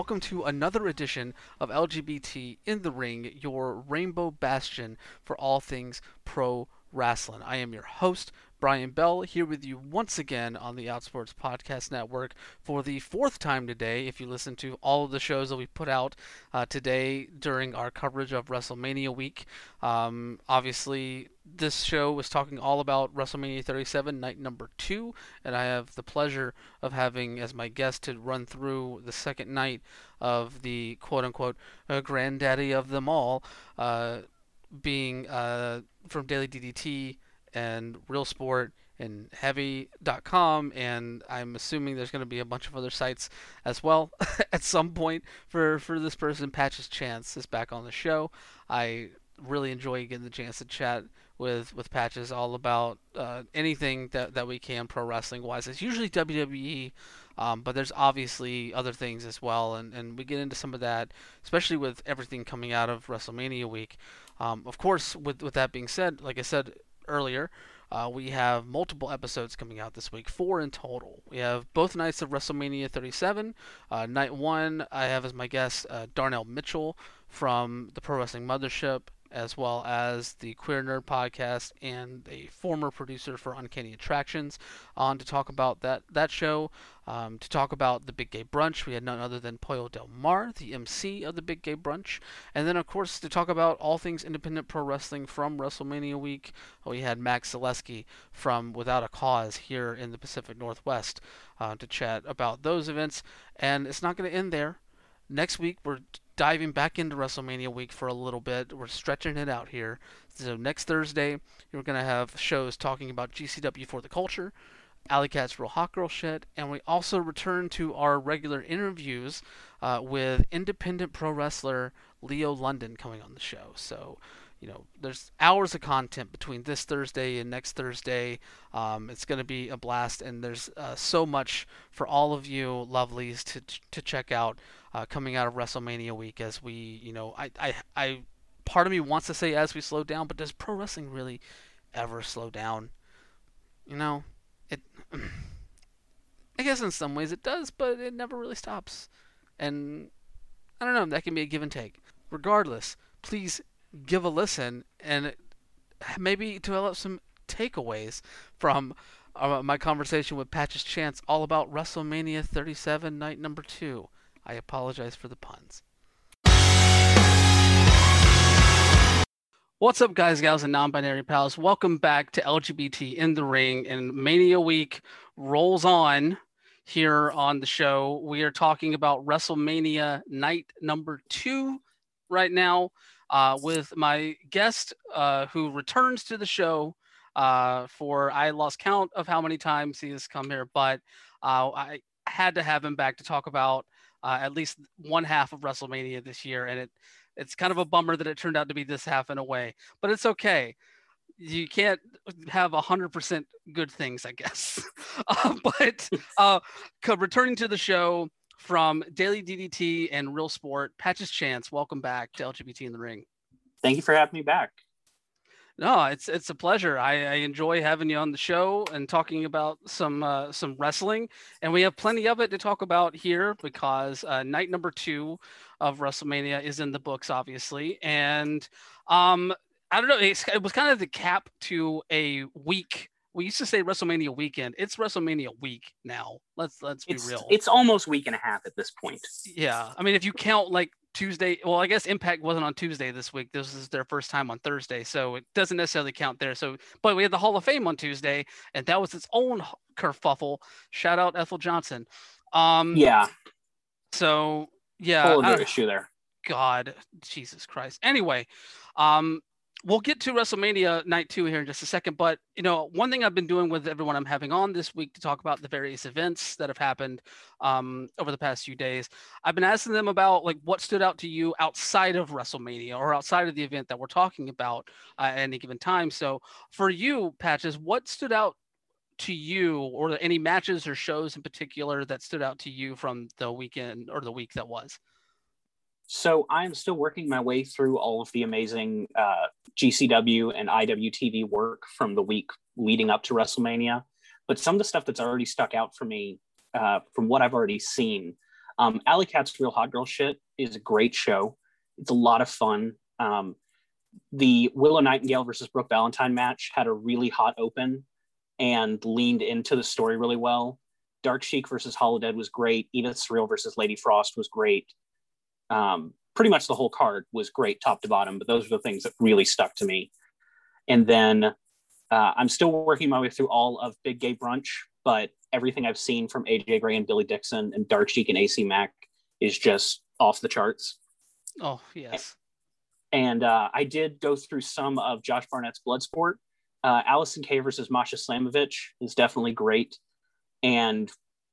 welcome to another edition of LGBT in the Ring, your rainbow bastion for all things pro wrestling. I am your host, Brian Bell, here with you once again on the Outsports Podcast Network for the fourth time today. If you listen to all of the shows that we put out uh, today during our coverage of WrestleMania week, um, obviously this show was talking all about WrestleMania 37, night number two, and I have the pleasure of having as my guest to run through the second night of the quote unquote uh, granddaddy of them all, uh, being uh, from Daily DDT and Real Sport and Heavy.com, and I'm assuming there's going to be a bunch of other sites as well at some point for for this person. Patches Chance is back on the show. I really enjoy getting the chance to chat with with Patches all about uh, anything that that we can pro wrestling wise. It's usually WWE. Um, but there's obviously other things as well, and, and we get into some of that, especially with everything coming out of WrestleMania week. Um, of course, with with that being said, like I said, earlier, uh, we have multiple episodes coming out this week, four in total. We have both nights of WrestleMania 37. Uh, night one, I have as my guest uh, Darnell Mitchell from the Pro Wrestling Mothership as well as the Queer Nerd podcast and a former producer for Uncanny Attractions, on to talk about that that show. Um, to talk about the Big Gay Brunch, we had none other than Pollo Del Mar, the MC of the Big Gay Brunch, and then of course to talk about all things independent pro wrestling from WrestleMania week, we had Max Zaleski from Without a Cause here in the Pacific Northwest uh, to chat about those events, and it's not going to end there. Next week we're diving back into WrestleMania week for a little bit. We're stretching it out here. So next Thursday, we're going to have shows talking about GCW for the culture, Alley Cat's Real Hot Girl shit, and we also return to our regular interviews uh, with independent pro wrestler Leo London coming on the show. So you know, there's hours of content between this Thursday and next Thursday. Um, it's going to be a blast, and there's uh, so much for all of you lovelies to to check out uh, coming out of WrestleMania week as we, you know, I, I, I, part of me wants to say as we slow down, but does pro wrestling really ever slow down? You know, it. I guess in some ways it does, but it never really stops. And I don't know, that can be a give and take. Regardless, please give a listen and maybe develop some takeaways from uh, my conversation with Patches Chance all about WrestleMania 37 night number 2. I apologize for the puns. What's up, guys, gals, and non binary pals? Welcome back to LGBT in the Ring. And Mania Week rolls on here on the show. We are talking about WrestleMania night number two right now uh, with my guest uh, who returns to the show uh, for I lost count of how many times he has come here, but uh, I had to have him back to talk about uh, at least one half of WrestleMania this year, and it it's kind of a bummer that it turned out to be this half in a way, but it's okay. You can't have a hundred percent good things, I guess. uh, but uh, returning to the show from Daily DDT and Real Sport, Patches Chance. Welcome back to LGBT in the Ring. Thank you for having me back. No, it's it's a pleasure. I, I, enjoy having you on the show and talking about some uh, some wrestling, and we have plenty of it to talk about here because uh, night number two of WrestleMania is in the books, obviously, and um, I don't know. it was kind of the cap to a week. We used to say WrestleMania weekend. It's WrestleMania week now. Let's let's be it's, real. It's almost week and a half at this point. Yeah, I mean, if you count like Tuesday. Well, I guess Impact wasn't on Tuesday this week. This is their first time on Thursday, so it doesn't necessarily count there. So, but we had the Hall of Fame on Tuesday, and that was its own kerfuffle. Shout out Ethel Johnson. Um, yeah. So yeah, whole other issue there. God, Jesus Christ. Anyway, um, we'll get to WrestleMania night two here in just a second. But you know, one thing I've been doing with everyone I'm having on this week to talk about the various events that have happened um, over the past few days, I've been asking them about like what stood out to you outside of WrestleMania or outside of the event that we're talking about uh, at any given time. So for you, Patches, what stood out to you, or any matches or shows in particular that stood out to you from the weekend or the week that was? So I'm still working my way through all of the amazing uh, GCW and IWTV work from the week leading up to WrestleMania. But some of the stuff that's already stuck out for me uh, from what I've already seen, Um, Alley Cat's Real Hot Girl Shit is a great show. It's a lot of fun. Um, the Willow Nightingale versus Brooke Valentine match had a really hot open and leaned into the story really well. Dark Sheik versus Holidead was great. Edith Surreal versus Lady Frost was great. Um, pretty much the whole card was great, top to bottom. But those are the things that really stuck to me. And then uh, I'm still working my way through all of Big Gay Brunch, but everything I've seen from AJ Gray and Billy Dixon and Dark Sheik and AC Mack is just off the charts. Oh yes. And uh, I did go through some of Josh Barnett's Bloodsport. Uh, Allysin Kay versus Masha Slamovich is definitely great. And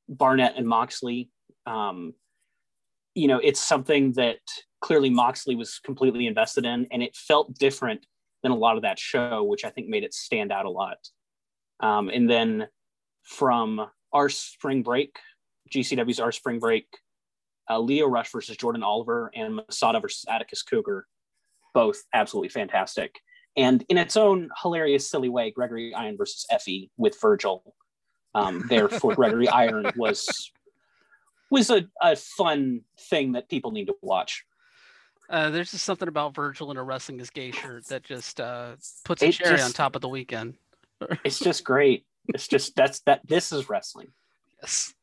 Barnett and Moxley, um, you know, it's something that clearly Moxley was completely invested in, and it felt different than a lot of that show, which I think made it stand out a lot. Um, and then from our spring break, GCW's our spring break, uh, Lio Rush versus Jordan Oliver and Masada versus Atticus Cougar, both absolutely fantastic. And in its own hilarious, silly way, Gregory Iron versus Effy with Virgil um, there for Gregory Iron was was a, a fun thing that people need to watch. Uh, there's just something about Virgil in a wrestling is gay shirt that just uh, puts a cherry just, on top of the weekend. it's just great. It's just that's that. This is wrestling. Yes.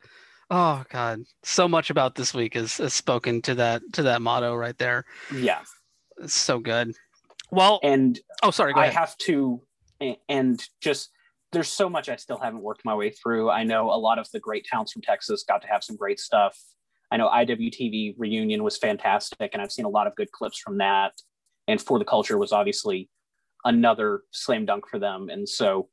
Oh God, so much about this week is, is spoken to that to that motto right there. Yeah, it's so good. Well, and oh, sorry, I have to, and just there's so much I still haven't worked my way through. I know a lot of the great towns from Texas got to have some great stuff. I know IWTV reunion was fantastic, and I've seen a lot of good clips from that. And for the culture was obviously another slam dunk for them. And so,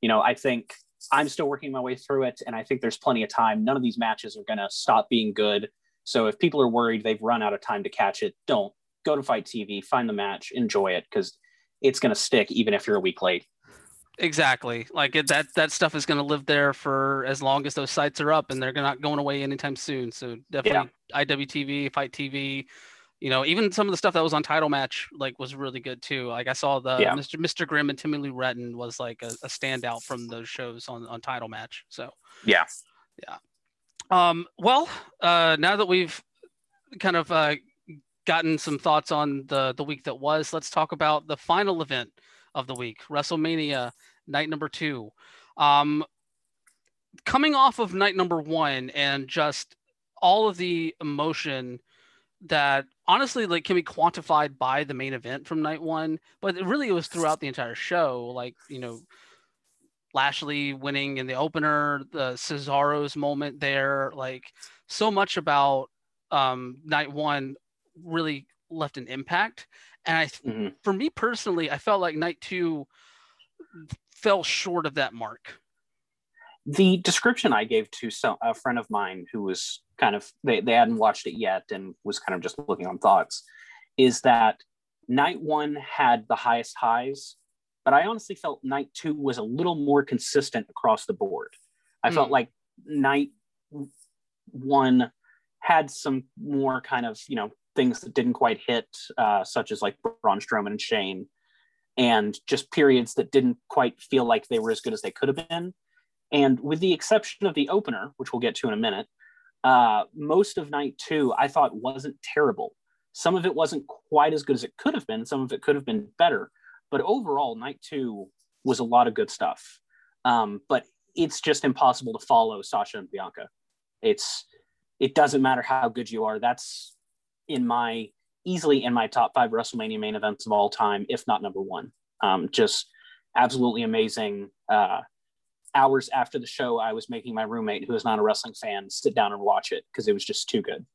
you know, I think I'm still working my way through it, and I think there's plenty of time. None of these matches are going to stop being good. So if people are worried they've run out of time to catch it, don't go to FITE TV, find the match, enjoy it because it's going to stick even if you're a week late. Exactly. Like it, that that stuff is going to live there for as long as those sites are up, and they're not going away anytime soon. So definitely yeah. IWTV, FITE TV. You know, even some of the stuff that was on Title Match like was really good too. Like I saw the yeah. Mr. Mr. Grimm and Timmy Lee Retton was like a, a standout from those shows on on Title Match. So yeah, yeah. Um. Well, uh, now that we've kind of uh, gotten some thoughts on the the week that was, let's talk about the final event of the week, WrestleMania night number two. Um, coming off of night number one and just all of the emotion that honestly like can be quantified by the main event from night one, but it really it was throughout the entire show. Like you know, Lashley winning in the opener, the Cesaro's moment there, like so much about um, night one really left an impact. And I, mm-hmm. for me personally, I felt like night two fell short of that mark. The description I gave to some, a friend of mine who was kind of they, they hadn't watched it yet and was kind of just looking on thoughts is that night one had the highest highs, but I honestly felt night two was a little more consistent across the board. I mm. felt like night one had some more kind of you know things that didn't quite hit, uh, such as like Braun Strowman and Shane, and just periods that didn't quite feel like they were as good as they could have been. And with the exception of the opener, which we'll get to in a minute, uh, most of night two I thought wasn't terrible. Some of it wasn't quite as good as it could have been. Some of it could have been better. But overall, night two was a lot of good stuff. Um, but it's just impossible to follow Sasha and Bianca. It's it doesn't matter how good you are. That's in my easily in my top five WrestleMania main events of all time, if not number one. Um, just absolutely amazing. Uh, hours after the show, I was making my roommate, who is not a wrestling fan, sit down and watch it because it was just too good.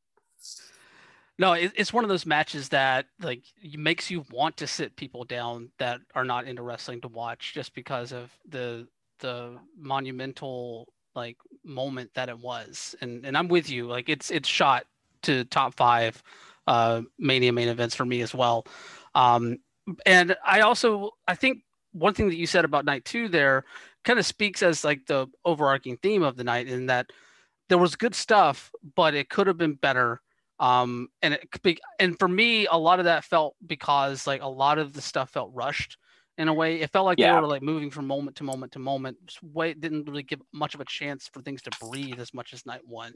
No, it's one of those matches that like makes you want to sit people down that are not into wrestling to watch just because of the the monumental like moment that it was. And and I'm with you. Like it's it's shot to top five uh, Mania main events for me as well. Um, and I also I think one thing that you said about night two there kind of speaks as like the overarching theme of the night in that there was good stuff, but it could have been better. Um, and it could be, and for me, a lot of that felt because like a lot of the stuff felt rushed in a way. It felt like yeah. they were like moving from moment to moment to moment. Just way didn't really give much of a chance for things to breathe as much as night one.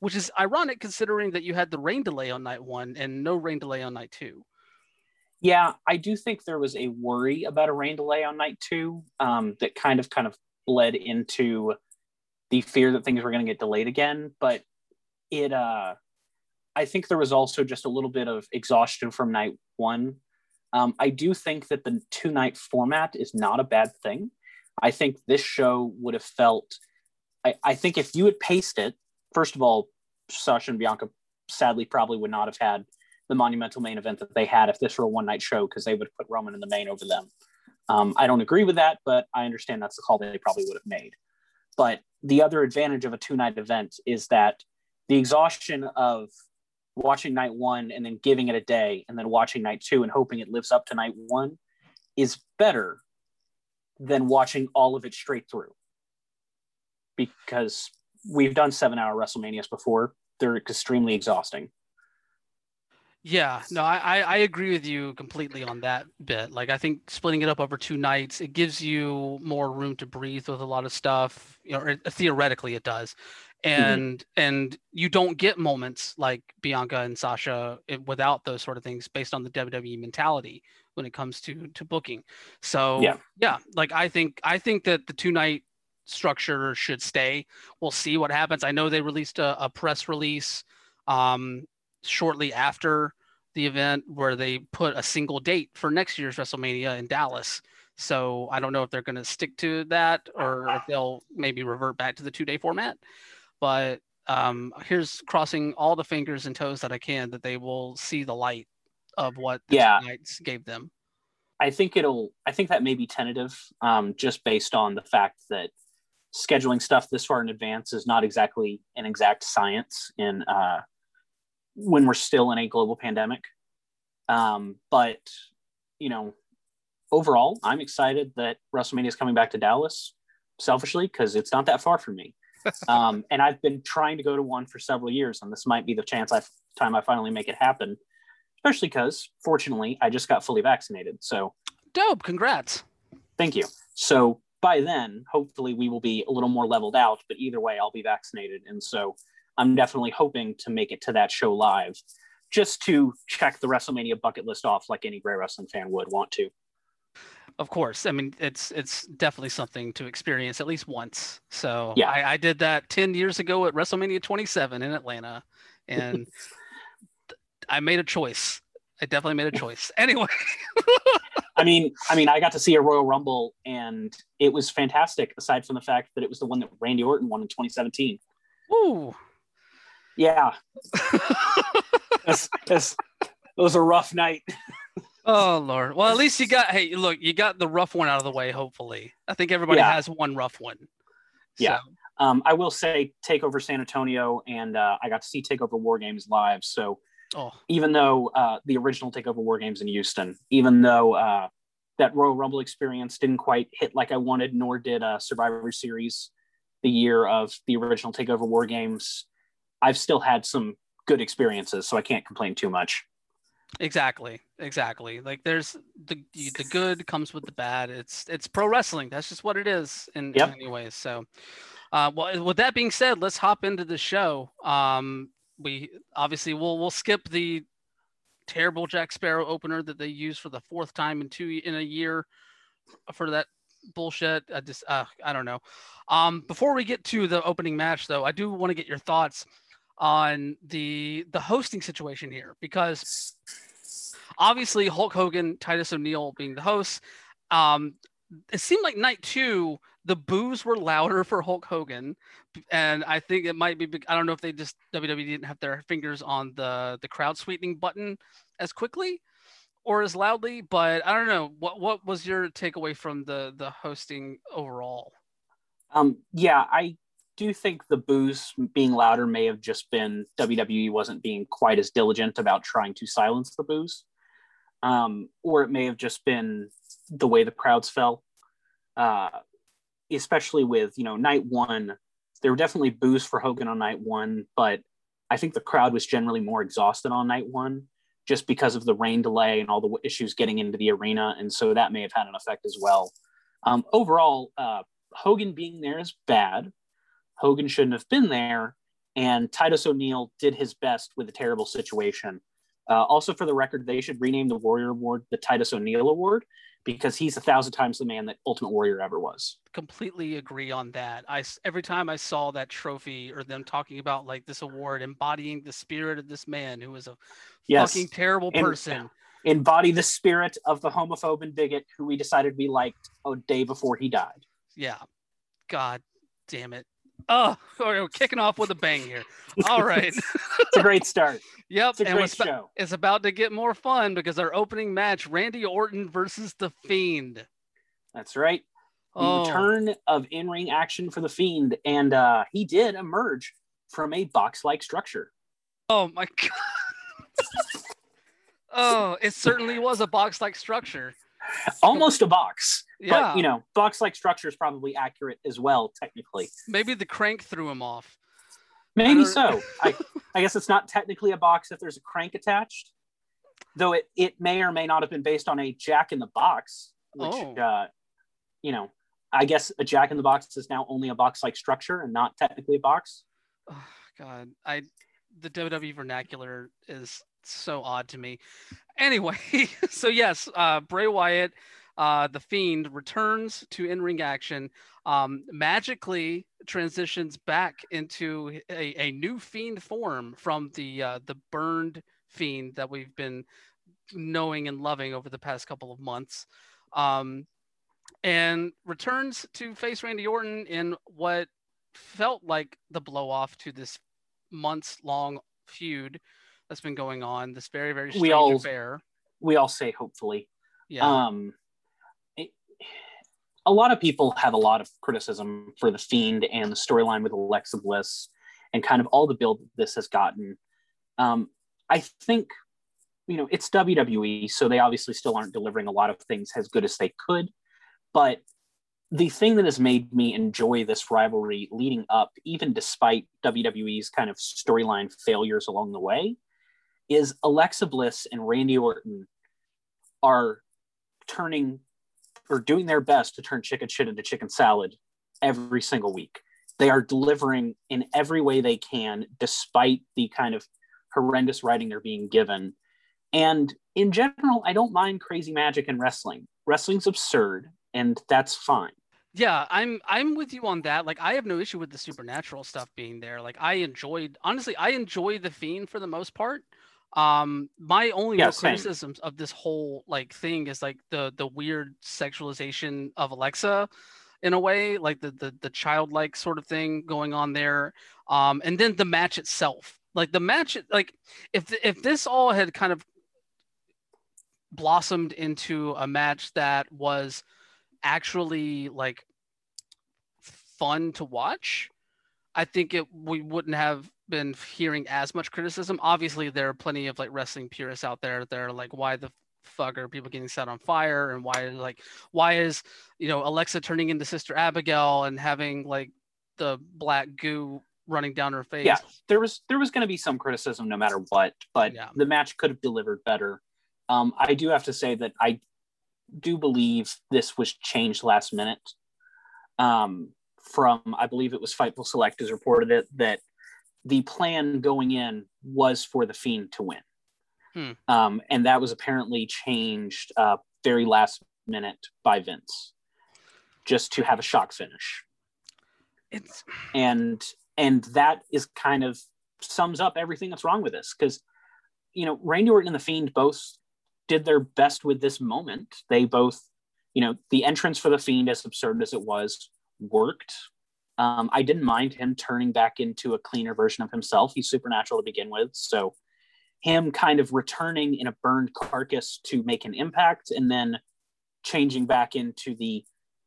Which is ironic considering that you had the rain delay on night one and no rain delay on night two. Yeah, I do think there was a worry about a rain delay on night two um, that kind of kind of bled into the fear that things were going to get delayed again. But it, uh, I think there was also just a little bit of exhaustion from night one. Um, I do think that the two night format is not a bad thing. I think this show would have felt. I, I think if you had paced it, first of all, Sasha and Bianca sadly probably would not have had the monumental main event that they had if this were a one night show because they would have put Roman in the main over them. Um, I don't agree with that, but I understand that's the call they probably would have made. But the other advantage of a two night event is that the exhaustion of watching night one and then giving it a day and then watching night two and hoping it lives up to night one is better than watching all of it straight through because we've done seven hour WrestleManias before. They're extremely exhausting. Yeah, no, I, I agree with you completely on that bit. Like, I think splitting it up over two nights, it gives you more room to breathe with a lot of stuff. You know, or theoretically, it does, mm-hmm. and mm-hmm. and you don't get moments like Bianca and Sasha without those sort of things based on the WWE mentality when it comes to to booking. So yeah, yeah, like I think I think that the two night structure should stay. We'll see what happens. I know they released a, a press release um, shortly after the event where they put a single date for next year's WrestleMania in Dallas. So I don't know if they're going to stick to that or if they'll maybe revert back to the two day format. But um, here's crossing all the fingers and toes that I can that they will see the light of what the yeah. nights gave them. I think it'll. I think that may be tentative, um, just based on the fact that scheduling stuff this far in advance is not exactly an exact science in uh, when we're still in a global pandemic. Um, but you know, overall, I'm excited that WrestleMania is coming back to Dallas. Selfishly, because it's not that far from me, um, and I've been trying to go to one for several years, and this might be the chance I time I finally make it happen. Especially because, fortunately, I just got fully vaccinated. So dope! Congrats. Thank you. So by then, hopefully, we will be a little more leveled out. But either way, I'll be vaccinated, and so I'm definitely hoping to make it to that show live just to check the WrestleMania bucket list off like any great wrestling fan would want to. Of course. I mean, it's it's definitely something to experience at least once. So yeah, I, I did that 10 years ago at WrestleMania 27 in Atlanta. And I made a choice. I definitely made a choice. Anyway. I mean, I mean, I got to see a Royal Rumble and it was fantastic, aside from the fact that it was the one that Randy Orton won in 2017. Ooh. Yeah. it was a rough night. oh Lord. Well, at least you got hey, look, you got the rough one out of the way, hopefully. I think everybody yeah. has one rough one. Yeah. Um, I will say Takeover San Antonio and uh, I got to see Takeover War Games live. So oh. even though uh, the original Takeover War Games in Houston, even though uh, that Royal Rumble experience didn't quite hit like I wanted, nor did uh, Survivor Series the year of the original Takeover War Games. I've still had some good experiences, so I can't complain too much. Exactly, exactly. Like there's the the good comes with the bad. It's it's pro wrestling. That's just what it is in, yep. in many ways. So, uh, well, with that being said, let's hop into the show. Um, we obviously we'll we'll skip the terrible Jack Sparrow opener that they used for the fourth time in two in a year for that bullshit. I just uh, I don't know. Um, before we get to the opening match, though, I do want to get your thoughts on the the hosting situation here because obviously Hulk Hogan, Titus O'Neil being the hosts, um, it seemed like night two the boos were louder for Hulk Hogan, and I think it might be. I don't know if they just WWE didn't have their fingers on the the crowd sweetening button as quickly or as loudly, but I don't know. What what was your takeaway from the the hosting overall? Um, yeah, I do think the boos being louder may have just been WWE wasn't being quite as diligent about trying to silence the boos. Um, or it may have just been the way the crowds fell. Uh, especially with, you know, night one, there were definitely boos for Hogan on night one, but I think the crowd was generally more exhausted on night one just because of the rain delay and all the issues getting into the arena. And so that may have had an effect as well. Um, overall, uh, Hogan being there is bad. Hogan shouldn't have been there. And Titus O'Neil did his best with a terrible situation. Uh, also, for the record, they should rename the Warrior Award the Titus O'Neil Award because he's a thousand times the man that Ultimate Warrior ever was. Completely agree on that. I every time I saw that trophy or them talking about like this award embodying the spirit of this man who was a yes. fucking terrible person. And, embody the spirit of the homophobe and bigot who we decided we liked a day before he died. Yeah. God damn it. Oh, we're kicking off with a bang here. All right. it's a great start. Yep. It's a and great show. It's about to get more fun because our opening match, Randy Orton versus The Fiend. That's right. The oh. return of in ring action for The Fiend. And uh, he did emerge from a box like structure. Oh, my God. oh, it certainly was a box like structure. Almost a box. Yeah. But, you know, box like structure is probably accurate as well, technically. Maybe the crank threw him off. Maybe so. I, I guess it's not technically a box if there's a crank attached, though it, it may or may not have been based on a jack in the box, which, oh. uh, you know, I guess a jack in the box is now only a box like structure and not technically a box. Oh, God, I the WWE vernacular is so odd to me. Anyway, so yes, uh, Bray Wyatt, uh, the Fiend, returns to in-ring action. Um, magically transitions back into a, a new Fiend form from the uh, the burned Fiend that we've been knowing and loving over the past couple of months. Um, and returns to face Randy Orton in what felt like the blow off to this months long feud that's been going on. This very very strange we all, affair. We all say hopefully. Yeah. Um, it, a lot of people have a lot of criticism for the Fiend and the storyline with Alexa Bliss, and kind of all the build this has gotten. Um, I think you know it's WWE, so they obviously still aren't delivering a lot of things as good as they could. But the thing that has made me enjoy this rivalry leading up, even despite WWE's kind of storyline failures along the way, is Alexa Bliss and Randy Orton are turning or doing their best to turn chicken shit into chicken salad every single week. They are delivering in every way they can, despite the kind of horrendous writing they're being given. And in general, I don't mind crazy magic in wrestling. Wrestling's absurd, and that's fine. Yeah, I'm I'm with you on that. Like I have no issue with the supernatural stuff being there. Like I enjoyed honestly, I enjoy the fiend for the most part. Um, my only yeah, criticisms of this whole like thing is like the the weird sexualization of Alexa in a way, like the the the childlike sort of thing going on there. Um, and then the match itself, like the match, like if if this all had kind of blossomed into a match that was actually like fun to watch, I think it we wouldn't have been hearing as much criticism. Obviously, there are plenty of like wrestling purists out there that are like, why the fuck are people getting set on fire? And why like why is you know Alexa turning into Sister Abigail and having like the black goo running down her face? Yeah, there was there was going to be some criticism no matter what, but yeah. the match could have delivered better. Um, I do have to say that I do believe this was changed last minute. Um, from I believe it was Fightful Select has reported it that the plan going in was for the Fiend to win. Hmm. Um, and that was apparently changed uh, very last minute by Vince just to have a shock finish. It's and and that is kind of sums up everything that's wrong with this because you know Randy Orton and the Fiend both did their best with this moment. They both, you know, the entrance for the Fiend, as absurd as it was, worked. Um, I didn't mind him turning back into a cleaner version of himself. He's supernatural to begin with. So him kind of returning in a burned carcass to make an impact and then changing back into the,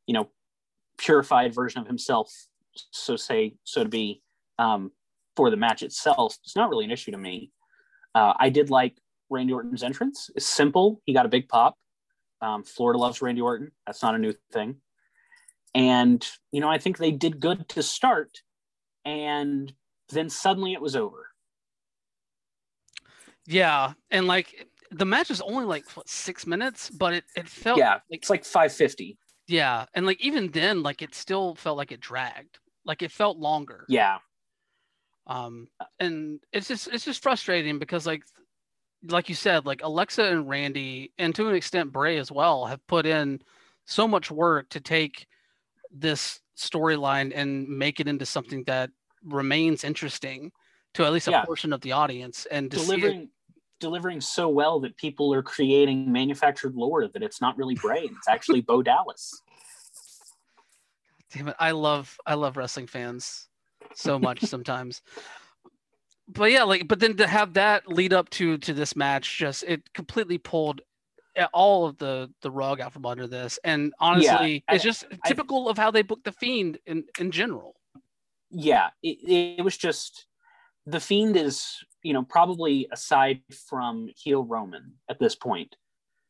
you know, purified version of himself, so say, so to be, um, for the match itself, it's not really an issue to me. Uh, I did like Randy Orton's entrance. It's simple. He got a big pop. Um, Florida loves Randy Orton. That's not a new thing. And, you know, I think they did good to start. And then suddenly it was over. Yeah. And like the match was only like what, six minutes, but it, it felt yeah, like, it's like 550. Yeah. And like even then, like it still felt like it dragged. Like it felt longer. Yeah. Um, and it's just it's just frustrating because like like you said, like Alexa and Randy, and to an extent Bray as well, have put in so much work to take this storyline and make it into something that remains interesting to at least a Yeah. portion of the audience. And see it- delivering delivering so well that people are creating manufactured lore that it's not really Bray, it's actually Bo Dallas. damn it i love i love wrestling fans so much sometimes but yeah like but then to have that lead up to to this match just it completely pulled Eh, all of the the rug out from under this and honestly I- it's just typical of how they book the fiend in in general Yeah, it, it was just the Fiend is, you know, probably aside from heel Roman at this point,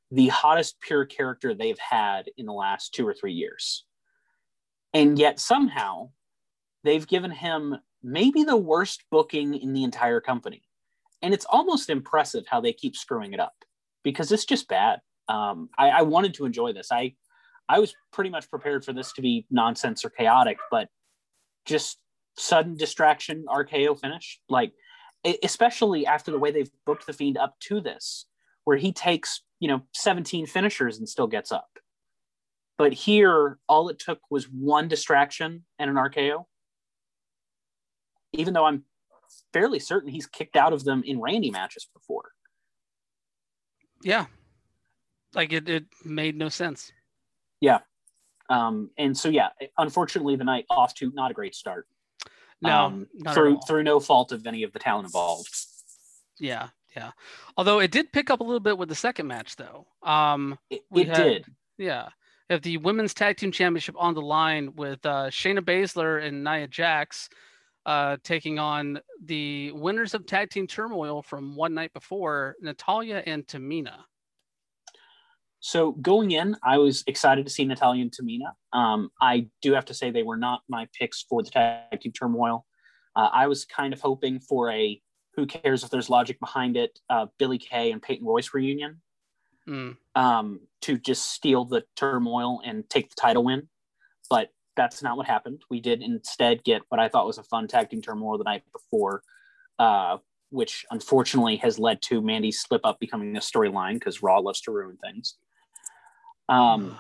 the hottest pure character they've had in the last two or three years. And yet somehow they've given him maybe the worst booking in the entire company. And it's almost impressive how they keep screwing it up because it's just bad. Um, I, I wanted to enjoy this. I I was pretty much prepared for this to be nonsense or chaotic, but just sudden distraction RKO finish. Like, especially after the way they've booked the Fiend up to this, where he takes, you know, 17 finishers and still gets up. But here, all it took was one distraction and an RKO. Even though I'm fairly certain he's kicked out of them in Randy matches before. Yeah like it, it made no sense yeah Um, and so, yeah, unfortunately, the night off to not a great start. no um, through through no fault of any of the talent involved. yeah yeah although it did pick up a little bit with the second match though um It, We it had- did. Yeah. Have the women's tag team championship on the line with uh, Shayna Baszler and Nia Jax uh, taking on the winners of tag team turmoil from one night before, Natalya and Tamina. So going in, I was excited to see Natalya and Tamina. Um, I do have to say they were not my picks for the tag team turmoil. Uh, I was kind of hoping for a who cares if there's logic behind it, uh, Billy Kay and Peyton Royce reunion Mm, um, to just steal the turmoil and take the title win. But that's not what happened. We did instead get what I thought was a fun tag team turmoil the night before, uh, which unfortunately has led to Mandy's slip up becoming a storyline because Raw loves to ruin things. Um,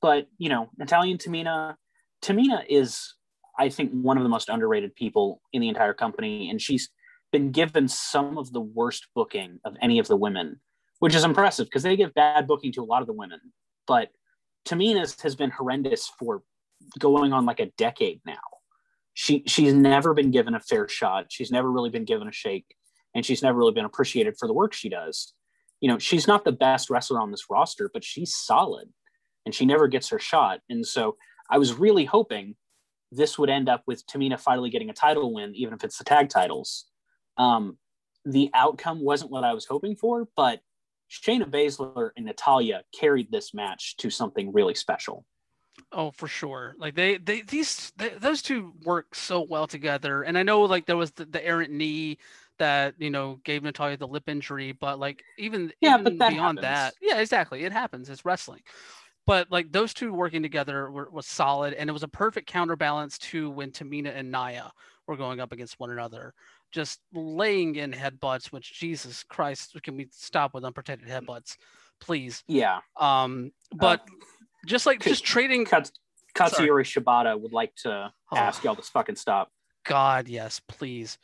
but you know, Natalya and Tamina, Tamina is, I think, one of the most underrated people in the entire company, and she's been given some of the worst booking of any of the women, which is impressive because they give bad booking to a lot of the women. But Tamina's has been horrendous for going on like a decade now. She she's never been given a fair shot. She's never really been given a shake, and she's never really been appreciated for the work she does. You know, she's not the best wrestler on this roster, but she's solid, and she never gets her shot. And so I was really hoping this would end up with Tamina finally getting a title win, even if it's the tag titles. Um, the outcome wasn't what I was hoping for, but Shayna Baszler and Natalya carried this match to something really special. Oh, for sure. Like they, they, these, they, those two work so well together. And I know like there was the, the errant knee that you know gave Natalya the lip injury, but like even Yeah, even but that beyond happens. that, yeah, exactly, it happens. It's wrestling. But like those two working together were, was solid, and it was a perfect counterbalance to when Tamina and Nia were going up against one another, just laying in headbutts. Which Jesus Christ, can we stop with unprotected headbutts, please? Yeah, Um, but just like just trading Kats- Katsuyori Shibata would like to Oh. ask y'all to fucking stop. God, yes, please.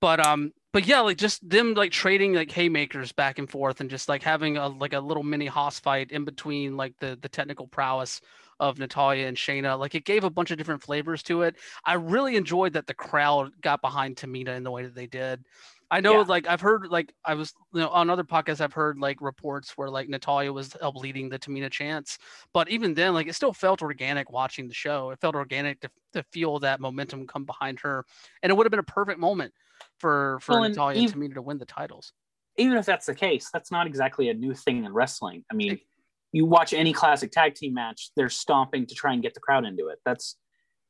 But um, but yeah, like just them like trading like haymakers back and forth, and just like having a like a little mini hoss fight in between like the the technical prowess of Natalya and Shayna. Like it gave a bunch of different flavors to it. I really enjoyed that the crowd got behind Tamina in the way that they did. I know, Yeah. like I've heard, like I was, you know, on other podcasts, I've heard like reports where like Natalya was help leading the Tamina chance, but even then, like it still felt organic watching the show. It felt organic to, to feel that momentum come behind her, and it would have been a perfect moment for for Well, and Natalya ev- and Tamina to win the titles. Even if that's the case, that's not exactly a new thing in wrestling. I mean, you watch any classic tag team match, they're stomping to try and get the crowd into it. That's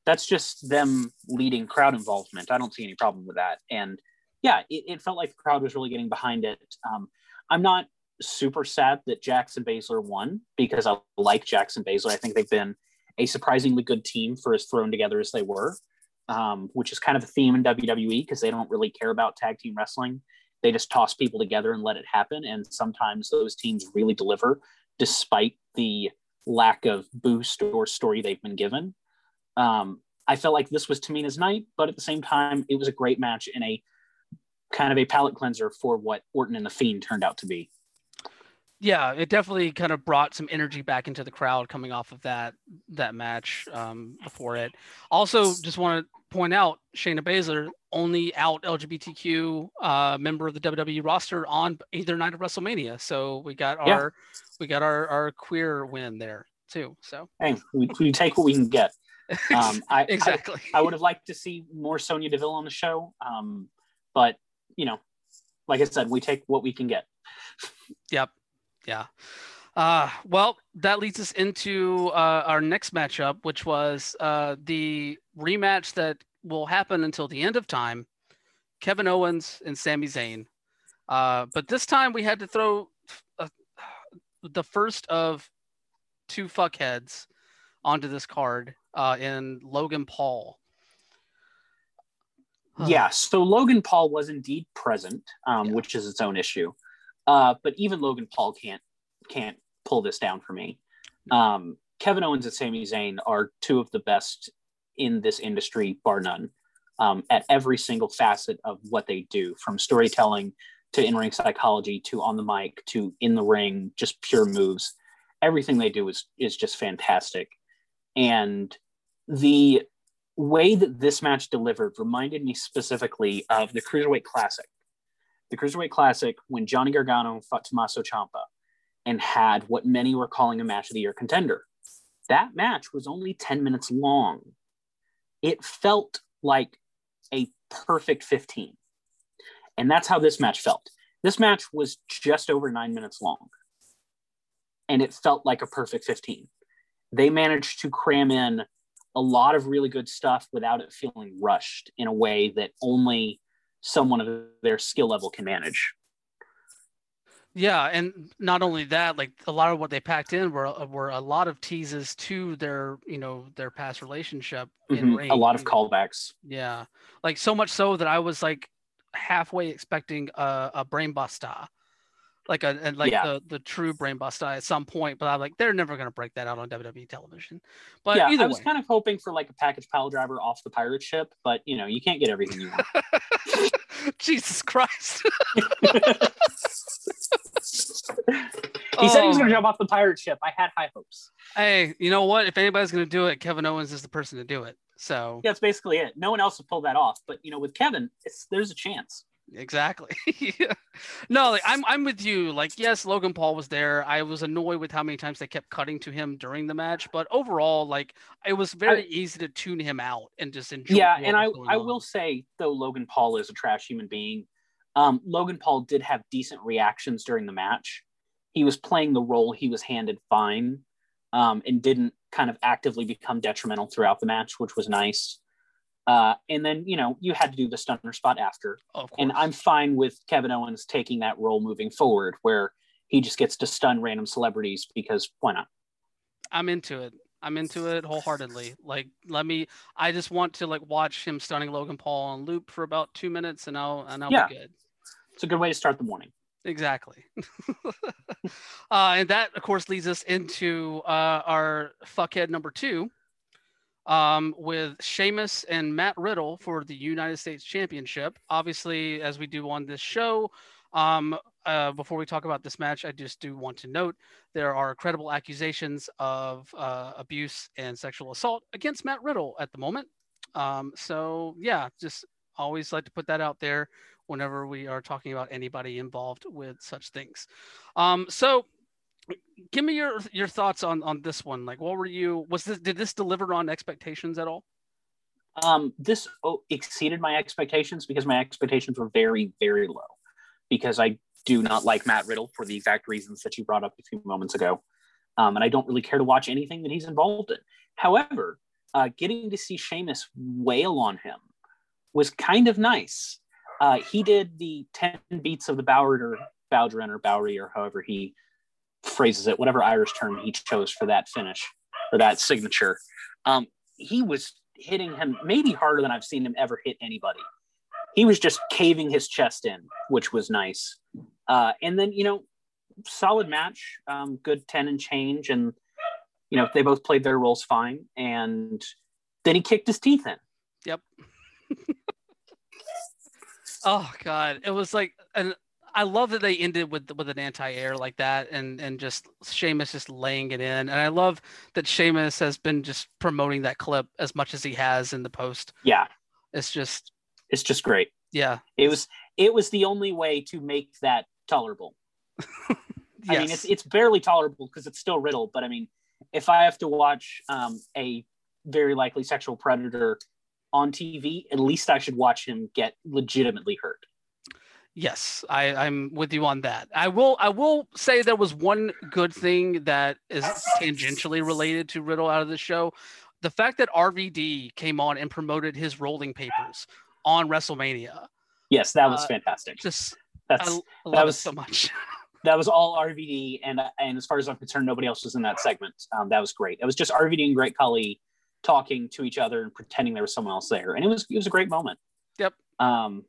that's just them leading crowd involvement. I don't see any problem with that. And yeah, it, it felt like the crowd was really getting behind it. Um, I'm not super sad that Jax and Baszler won because I like Jax and Baszler. I think they've been a surprisingly good team for as thrown together as they were. um, which is kind of a theme in WWE because they don't really care about tag team wrestling. They just toss people together and let it happen. And sometimes those teams really deliver despite the lack of boost or story they've been given. Um, I felt like this was Tamina's night, but at the same time, it was a great match in a kind of a palate cleanser for what Orton and the Fiend turned out to be. Yeah, it definitely kind of brought some energy back into the crowd coming off of that that match um, before it. Also, just want to point out Shayna Baszler only out LGBTQ uh, member of the WWE roster on either night of WrestleMania. So we got our we got our, our queer win there too. So hey, we, we take what we can get. Um, I, exactly. I, I, would have liked to see more Sonya Deville on the show, um, but you know, like I said, we take what we can get. Yep. Yeah. Uh, well, that leads us into uh, our next matchup, which was uh, the rematch that will happen until the end of time Kevin Owens and Sami Zayn. Uh, but this time we had to throw uh, the first of two fuckheads onto this card uh, in Logan Paul. Yeah, so Logan Paul was indeed present, um, yeah. which is its own issue. Uh, but even Logan Paul can't can't pull this down for me. Um, Kevin Owens and Sami Zayn are two of the best in this industry, bar none, um, at every single facet of what they do, from storytelling to in-ring psychology to on the mic to in the ring, just pure moves. Everything they do is is just fantastic, and the way that this match delivered reminded me specifically of the Cruiserweight Classic. The Cruiserweight Classic when Johnny Gargano fought Tommaso Ciampa and had what many were calling a match of the year contender. That match was only 10 minutes long. It felt like a perfect 15. And that's how this match felt. This match was just over nine minutes long. And it felt like a perfect 15. They managed to cram in a lot of really good stuff without it feeling rushed in a way that only someone of their skill level can manage. Yeah, and not only that, like a lot of what they packed in were were a lot of teases to their you know their past relationship. Mm-hmm. A lot of callbacks. Yeah, like so much so that I was like halfway expecting a, a brain buster, like a, like yeah. the the true brain buster at some point. But I'm like, they're never gonna break that out on WWE television. But yeah, I was way. kind of hoping for like a package pile driver off the pirate ship, but you know you can't get everything you want. Jesus Christ. he said he was going to oh. jump off the pirate ship. I had high hopes. Hey, you know what? If anybody's going to do it, Kevin Owens is the person to do it. So yeah, that's basically it. No one else will pull that off. But you know, with Kevin, there's a chance. Exactly. no, like, I'm I'm with you. Like, yes, Logan Paul was there. I was annoyed with how many times they kept cutting to him during the match, but overall, like, it was very I, easy to tune him out and just enjoy. Yeah, and I I on. will say though, Logan Paul is a trash human being. Um, Logan Paul did have decent reactions during the match. He was playing the role he was handed fine, um, and didn't kind of actively become detrimental throughout the match, which was nice. Uh, and then you know you had to do the stunner spot after, and I'm fine with Kevin Owens taking that role moving forward, where he just gets to stun random celebrities because why not? I'm into it. I'm into it wholeheartedly. Like, let me. I just want to like watch him stunning Logan Paul on loop for about two minutes, and I'll and I'll yeah. be good. It's a good way to start the morning. Exactly. uh, and that, of course, leads us into uh, our fuckhead number two, um, with Sheamus and Matt Riddle for the United States Championship. Obviously, as we do on this show, um, uh, before we talk about this match, I just do want to note there are credible accusations of uh, abuse and sexual assault against Matt Riddle at the moment. Um, so, yeah, just always like to put that out there whenever we are talking about anybody involved with such things. Um, so give me your your thoughts on on this one. Like, what were you? Was this did this deliver on expectations at all? Um, this oh, exceeded my expectations because my expectations were very very low because I do not like Matt Riddle for the exact reasons that you brought up a few moments ago. Um, and I don't really care to watch anything that he's involved in. However, uh, getting to see Sheamus wail on him was kind of nice. Uh, he did the 10 beats of the Boward or Bowdren or Bowery or however he phrases it, whatever Irish term he chose for that finish or that signature. Um, he was hitting him maybe harder than I've seen him ever hit anybody. He was just caving his chest in, which was nice. Uh, and then, you know, solid match, um, good 10 and change. And, you know, they both played their roles fine. And then he kicked his teeth in. Yep. oh God, it was like, and I love that they ended with with an anti-air like that, and and just Sheamus just laying it in, and I love that Sheamus has been just promoting that clip as much as he has in the post. Yeah, it's just it's just great. Yeah, it was it was the only way to make that tolerable. yes. I mean, it's it's barely tolerable because it's still Riddle, but I mean, if I have to watch um, a very likely sexual predator on TV, at least I should watch him get legitimately hurt. Yes, I, I'm with you on that. I will I will say there was one good thing that is tangentially related to Riddle out of the show. The fact that RVD came on and promoted his rolling papers on WrestleMania. Yes, that was uh, fantastic. Just that's I love that was so much. that was all RVD, and and as far as I'm concerned, nobody else was in that segment. Um, that was great. It was just RVD and Great Khali talking to each other and pretending there was someone else there, and it was it was a great moment. Yep. Um,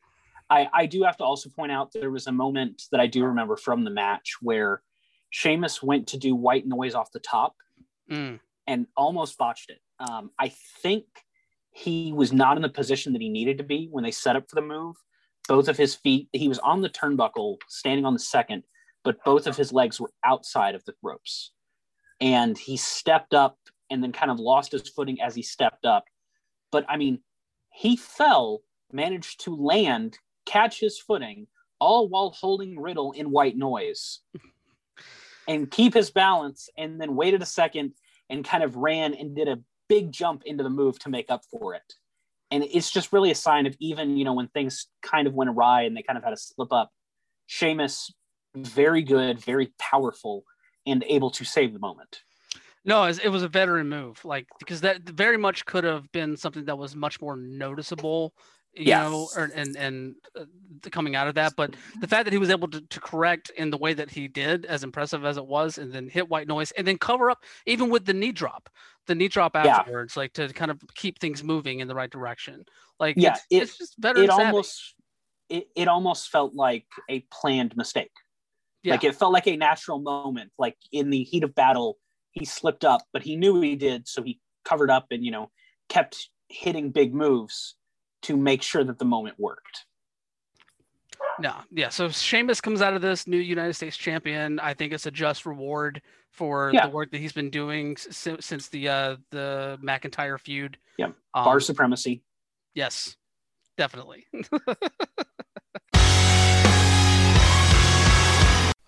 I I do have to also point out there was a moment that I do remember from the match where Sheamus went to do white noise off the top mm. and almost botched it. Um, I think he was not in the position that he needed to be when they set up for the move. Both of his feet, he was on the turnbuckle, standing on the second, but both of his legs were outside of the ropes. And he stepped up and then kind of lost his footing as he stepped up. But I mean, he fell, managed to land, catch his footing, all while holding Riddle in white noise and keep his balance, and then waited a second and kind of ran and did a big jump into the move to make up for it. And it's just really a sign of even, you know, when things kind of went awry and they kind of had a slip up, Sheamus, very good, very powerful, and able to save the moment. No, it was a veteran move, like because that very much could have been something that was much more noticeable, you yes. know, or, and and uh, coming out of that. But the fact that he was able to, to correct in the way that he did, as impressive as it was, and then hit white noise, and then cover up even with the knee drop, the knee drop afterwards, yeah. like to kind of keep things moving in the right direction. Like yeah, it's, it, it's just better. It almost it, it almost felt like a planned mistake. Yeah. Like it felt like a natural moment, like in the heat of battle he slipped up, but he knew he did, so he covered up and you know kept hitting big moves to make sure that the moment worked. No, yeah. So Sheamus comes out of this new United States champion. I think it's a just reward for yeah. the work that he's been doing since, since the uh, the McIntyre feud. Yeah, um, bar supremacy. Yes, definitely.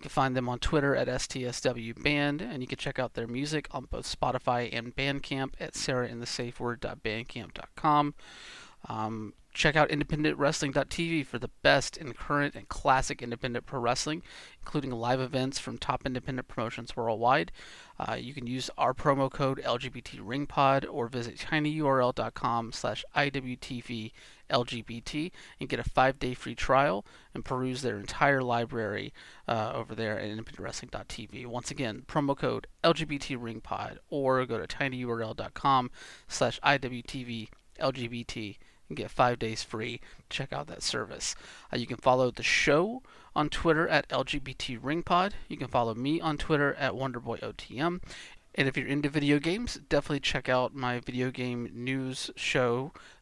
You can find them on Twitter at STSW Band, and you can check out their music on both Spotify and Bandcamp at sarahinthesafeword.bandcamp.com. Um, check out independentwrestling.tv for the best in current and classic independent pro wrestling, including live events from top independent promotions worldwide. Uh, you can use our promo code LGBTRingPod or visit tinyurl.com slash IWTV LGBT and get a five day free trial and peruse their entire library uh, over there at independentwrestling.tv. Once again, promo code LGBTRingPod or go to tinyurl.com slash IWTV LGBT and get five days free. Check out that service. Uh, you can follow the show on Twitter at LGBTRingPod. You can follow me on Twitter at WonderboyOTM. And if you're into video games, definitely check out my video game news show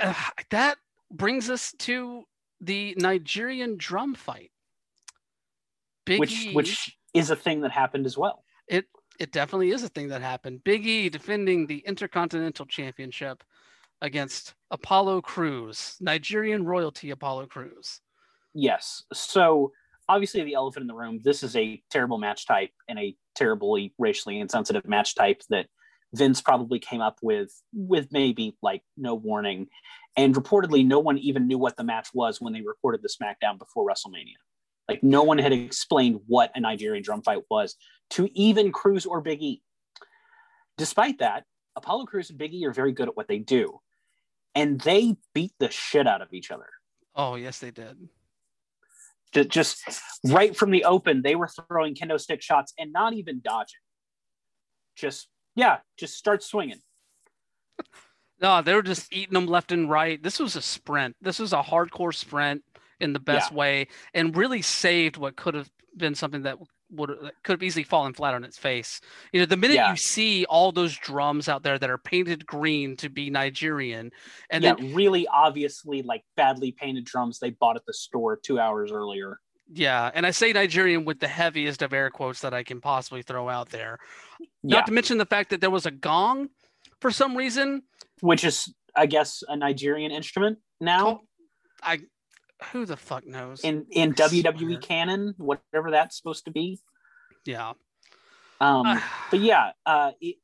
Uh, that brings us to the Nigerian drum fight. Big which E, which is a thing that happened as well. it it definitely is a thing that happened. Big E defending the Intercontinental Championship against Apollo Crews, Nigerian royalty Apollo Crews. Yes. So obviously the elephant in the room, this is a terrible match type and a terribly racially insensitive match type that Vince probably came up with with maybe like no warning. And reportedly no one even knew what the match was when they recorded the SmackDown before WrestleMania. Like no one had explained what a Nigerian drum fight was to even Crews or Big E. Despite that, Apollo Crews and Big E are very good at what they do. And they beat the shit out of each other. Oh yes, they did. Just right from the open, they were throwing kendo stick shots and not even dodging. Just, yeah, just start swinging. No, they were just eating them left and right. This was a sprint. This was a hardcore sprint in the best way, and really saved what could have been something that would could have easily fallen flat on its face. You know, the minute Yeah. you see all those drums out there that are painted green to be Nigerian, and yeah, then really obviously like badly painted drums they bought at the store two hours earlier. Yeah, and I say Nigerian with the heaviest of air quotes that I can possibly throw out there. Yeah, Not to mention the fact that there was a gong for some reason. which is, I guess, a Nigerian instrument now I who the fuck knows? in in WWE canon, whatever that's supposed to be. yeah. Um, Uh, but yeah, uh, it,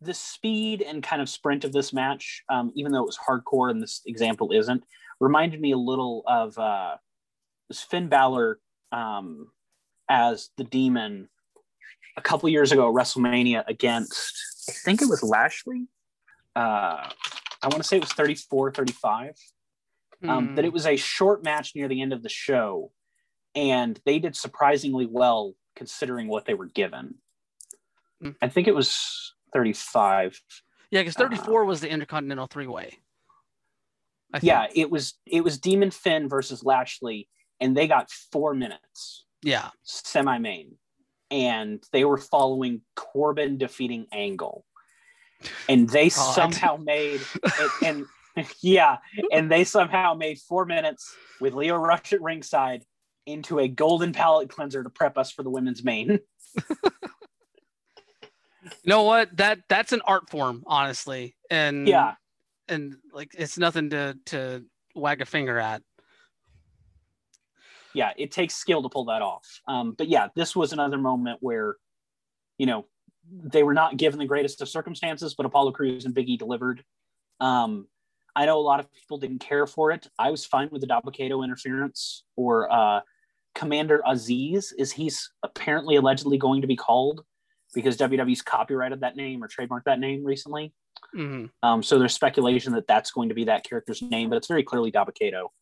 the speed and kind of sprint of this match, um, even though it was hardcore and this example isn't, reminded me a little of uh, this Finn Balor um, as the Demon a couple years ago at WrestleMania against, I think it was Lashley. Uh, I want to say it was 34, 35 um, hmm. that it was a short match near the end of the show, and they did surprisingly well considering what they were given. Mm. I think it was 35. Yeah, because 34 was the Intercontinental Three Way. Yeah, it was it was Demon Finn versus Lashley, and they got four minutes Yeah. semi main, and they were following Corbin defeating Angle, and they God. somehow made and, and yeah, and they somehow made four minutes with Lio Rush at ringside into a golden palate cleanser to prep us for the women's main. You know what? That that's an art form, honestly. And Yeah, and like it's nothing to to wag a finger at. Yeah, it takes skill to pull that off. Um, but yeah, this was another moment where, you know, they were not given the greatest of circumstances, but Apollo Crews and Biggie delivered. Um, I know a lot of people didn't care for it. I was fine with the Dabba-Kato interference or uh, Commander Azeez, is he's apparently allegedly going to be called because WWE's copyrighted that name or trademarked that name recently. hmm Um, so there's speculation that that's going to be that character's name, but it's very clearly Dabba-Kato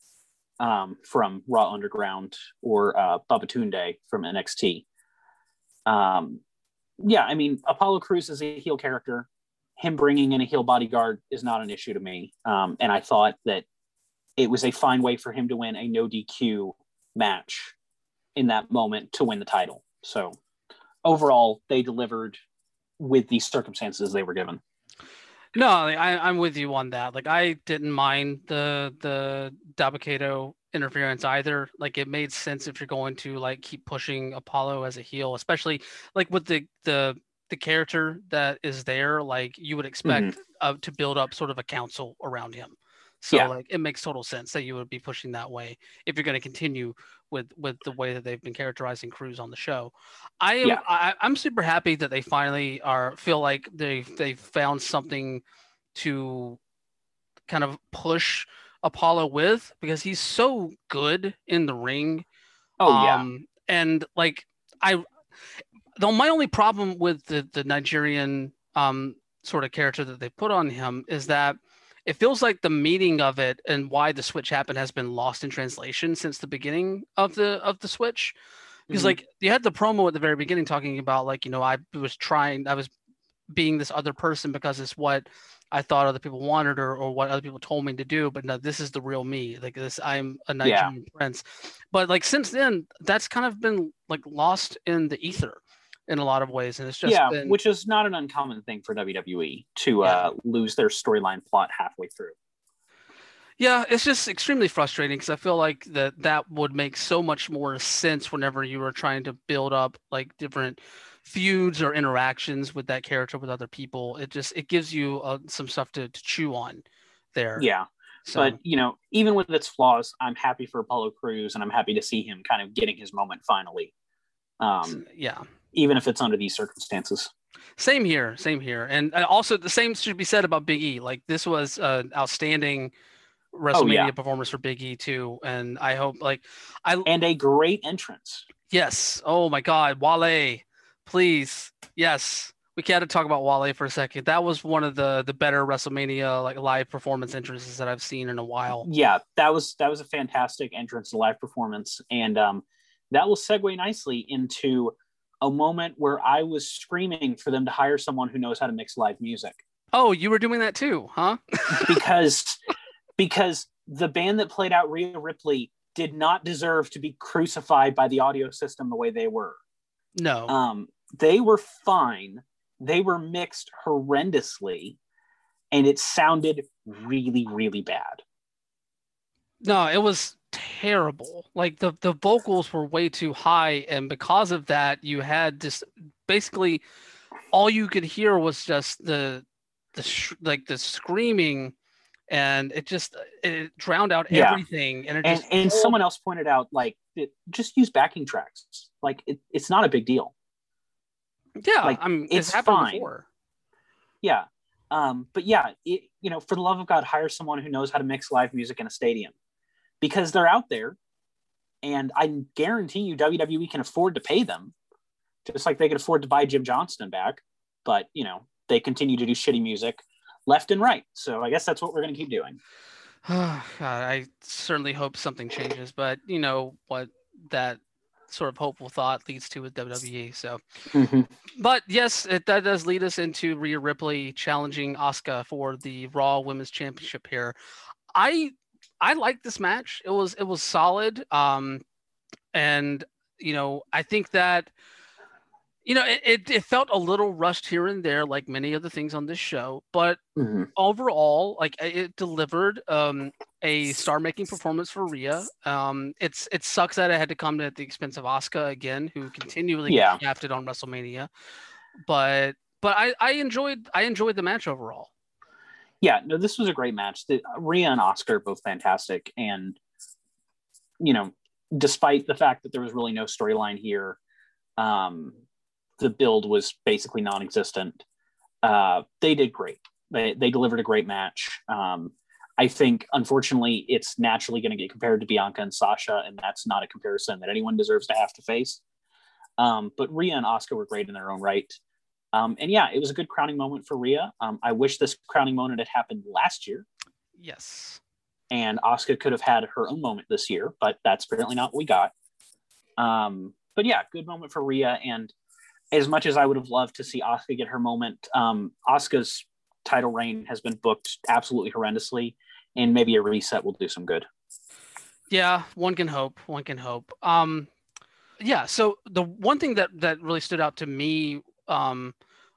um, from Raw Underground or uh, Babatunde from NXT. Um, yeah, I mean, Apollo Crews is a heel character. Him bringing in a heel bodyguard is not an issue to me. Um, and I thought that it was a fine way for him to win a no DQ match in that moment to win the title. So overall, they delivered with the circumstances they were given. No, I, I'm with you on that. Like I didn't mind the the Dabba-Kato interference either. Like it made sense if you're going to like keep pushing Apollo as a heel, especially like with the the the character that is there. Like you would expect uh, to build up sort of a council around him. So Yeah. like it makes total sense that you would be pushing that way if you're going to continue with with the way that they've been characterizing Crews on the show. I am Yeah. I, I'm super happy that they finally are feel like they they found something to kind of push Apollo with because he's so good in the ring. Oh, yeah. Um, and like I, though my only problem with the the Nigerian um sort of character that they put on him is that it feels like the meaning of it and why the switch happened has been lost in translation since the beginning of the of the switch. Because Mhm. like you had the promo at the very beginning talking about like you know i was trying i was being this other person because it's what i thought other people wanted or, or what other people told me to do but no this is the real me. Like this i'm a nigerian prince. But like since then that's kind of been like lost in the ether in a lot of ways and it's just yeah, been, which is not an uncommon thing for WWE to Yeah. uh, lose their storyline plot halfway through. Yeah, it's just extremely frustrating because I feel like that that would make so much more sense whenever you were trying to build up like different feuds or interactions with that character with other people. It just it gives you uh, some stuff to, to chew on there. Yeah. So. But you know, even with its flaws, I'm happy for Apollo Crews, and I'm happy to see him kind of getting his moment finally. Um, yeah. Even if it's under these circumstances. Same here. Same here. And uh, also, the same should be said about Big E. Like this was an outstanding WrestleMania oh, yeah. performance for Big E too, and I hope like I and a great entrance. Yes. Oh my God, Wale, please, yes. We got to talk about Wale for a second. That was one of the the better WrestleMania like live performance entrances that I've seen in a while. Yeah, that was that was a fantastic entrance, live performance, and um, that will segue nicely into a moment where I was screaming for them to hire someone who knows how to mix live music. Oh, you were doing that too, huh? because because the band that played out Rhea Ripley did not deserve to be crucified by the audio system the way they were. No. Um, they were fine. They were mixed horrendously, and it sounded really, really bad. No, it was terrible. Like the the vocals were way too high, and because of that, you had just basically all you could hear was just the the sh- like the screaming and it just it drowned out yeah. everything and and, and someone else pointed out like it, just use backing tracks like it, it's not a big deal yeah like i'm it's, it's happened fine. before yeah um but yeah it, you know for the love of god hire someone who knows how to mix live music in a stadium because they're out there and i guarantee you wwe can afford to pay them just like they could afford to buy jim johnston back but you know they continue to do shitty music left and right. So I guess that's what we're going to keep doing. God, I certainly hope something changes, but you know what that sort of hopeful thought leads to with WWE. So, mm-hmm. but yes, it, that does lead us into Rhea Ripley challenging Asuka for the Raw Women's Championship here. I I like this match. It was it was solid. Um, and you know I think that you know, it, it, it, felt a little rushed here and there, like many of the things on this show, but mm-hmm. overall, like it delivered um, a star-making performance for Rhea. Um, it's it sucks that it had to come at the expense of Asuka again, who continually yeah. drafted on WrestleMania, but but I, I enjoyed I enjoyed the match overall. Yeah, no, this was a great match. The, Rhea and Asuka both fantastic, and you know, despite the fact that there was really no storyline here. Um, the build was basically non-existent. Uh, they did great. They, they delivered a great match. Um, I think, unfortunately, it's naturally going to get compared to Bianca and Sasha, and that's not a comparison that anyone deserves to have to face. Um, but Rhea and Asuka were great in their own right. Um, and yeah, it was a good crowning moment for Rhea. Um, I wish this crowning moment had happened last year. Yes. And Asuka could have had her own moment this year, but that's apparently not what we got. Um, but yeah, good moment for Rhea. And as much as I would have loved to see Asuka get her moment, um, Asuka's title reign has been booked absolutely horrendously, and maybe a reset will do some good. Yeah, one can hope. One can hope. Um, yeah. So the one thing that that really stood out to me um,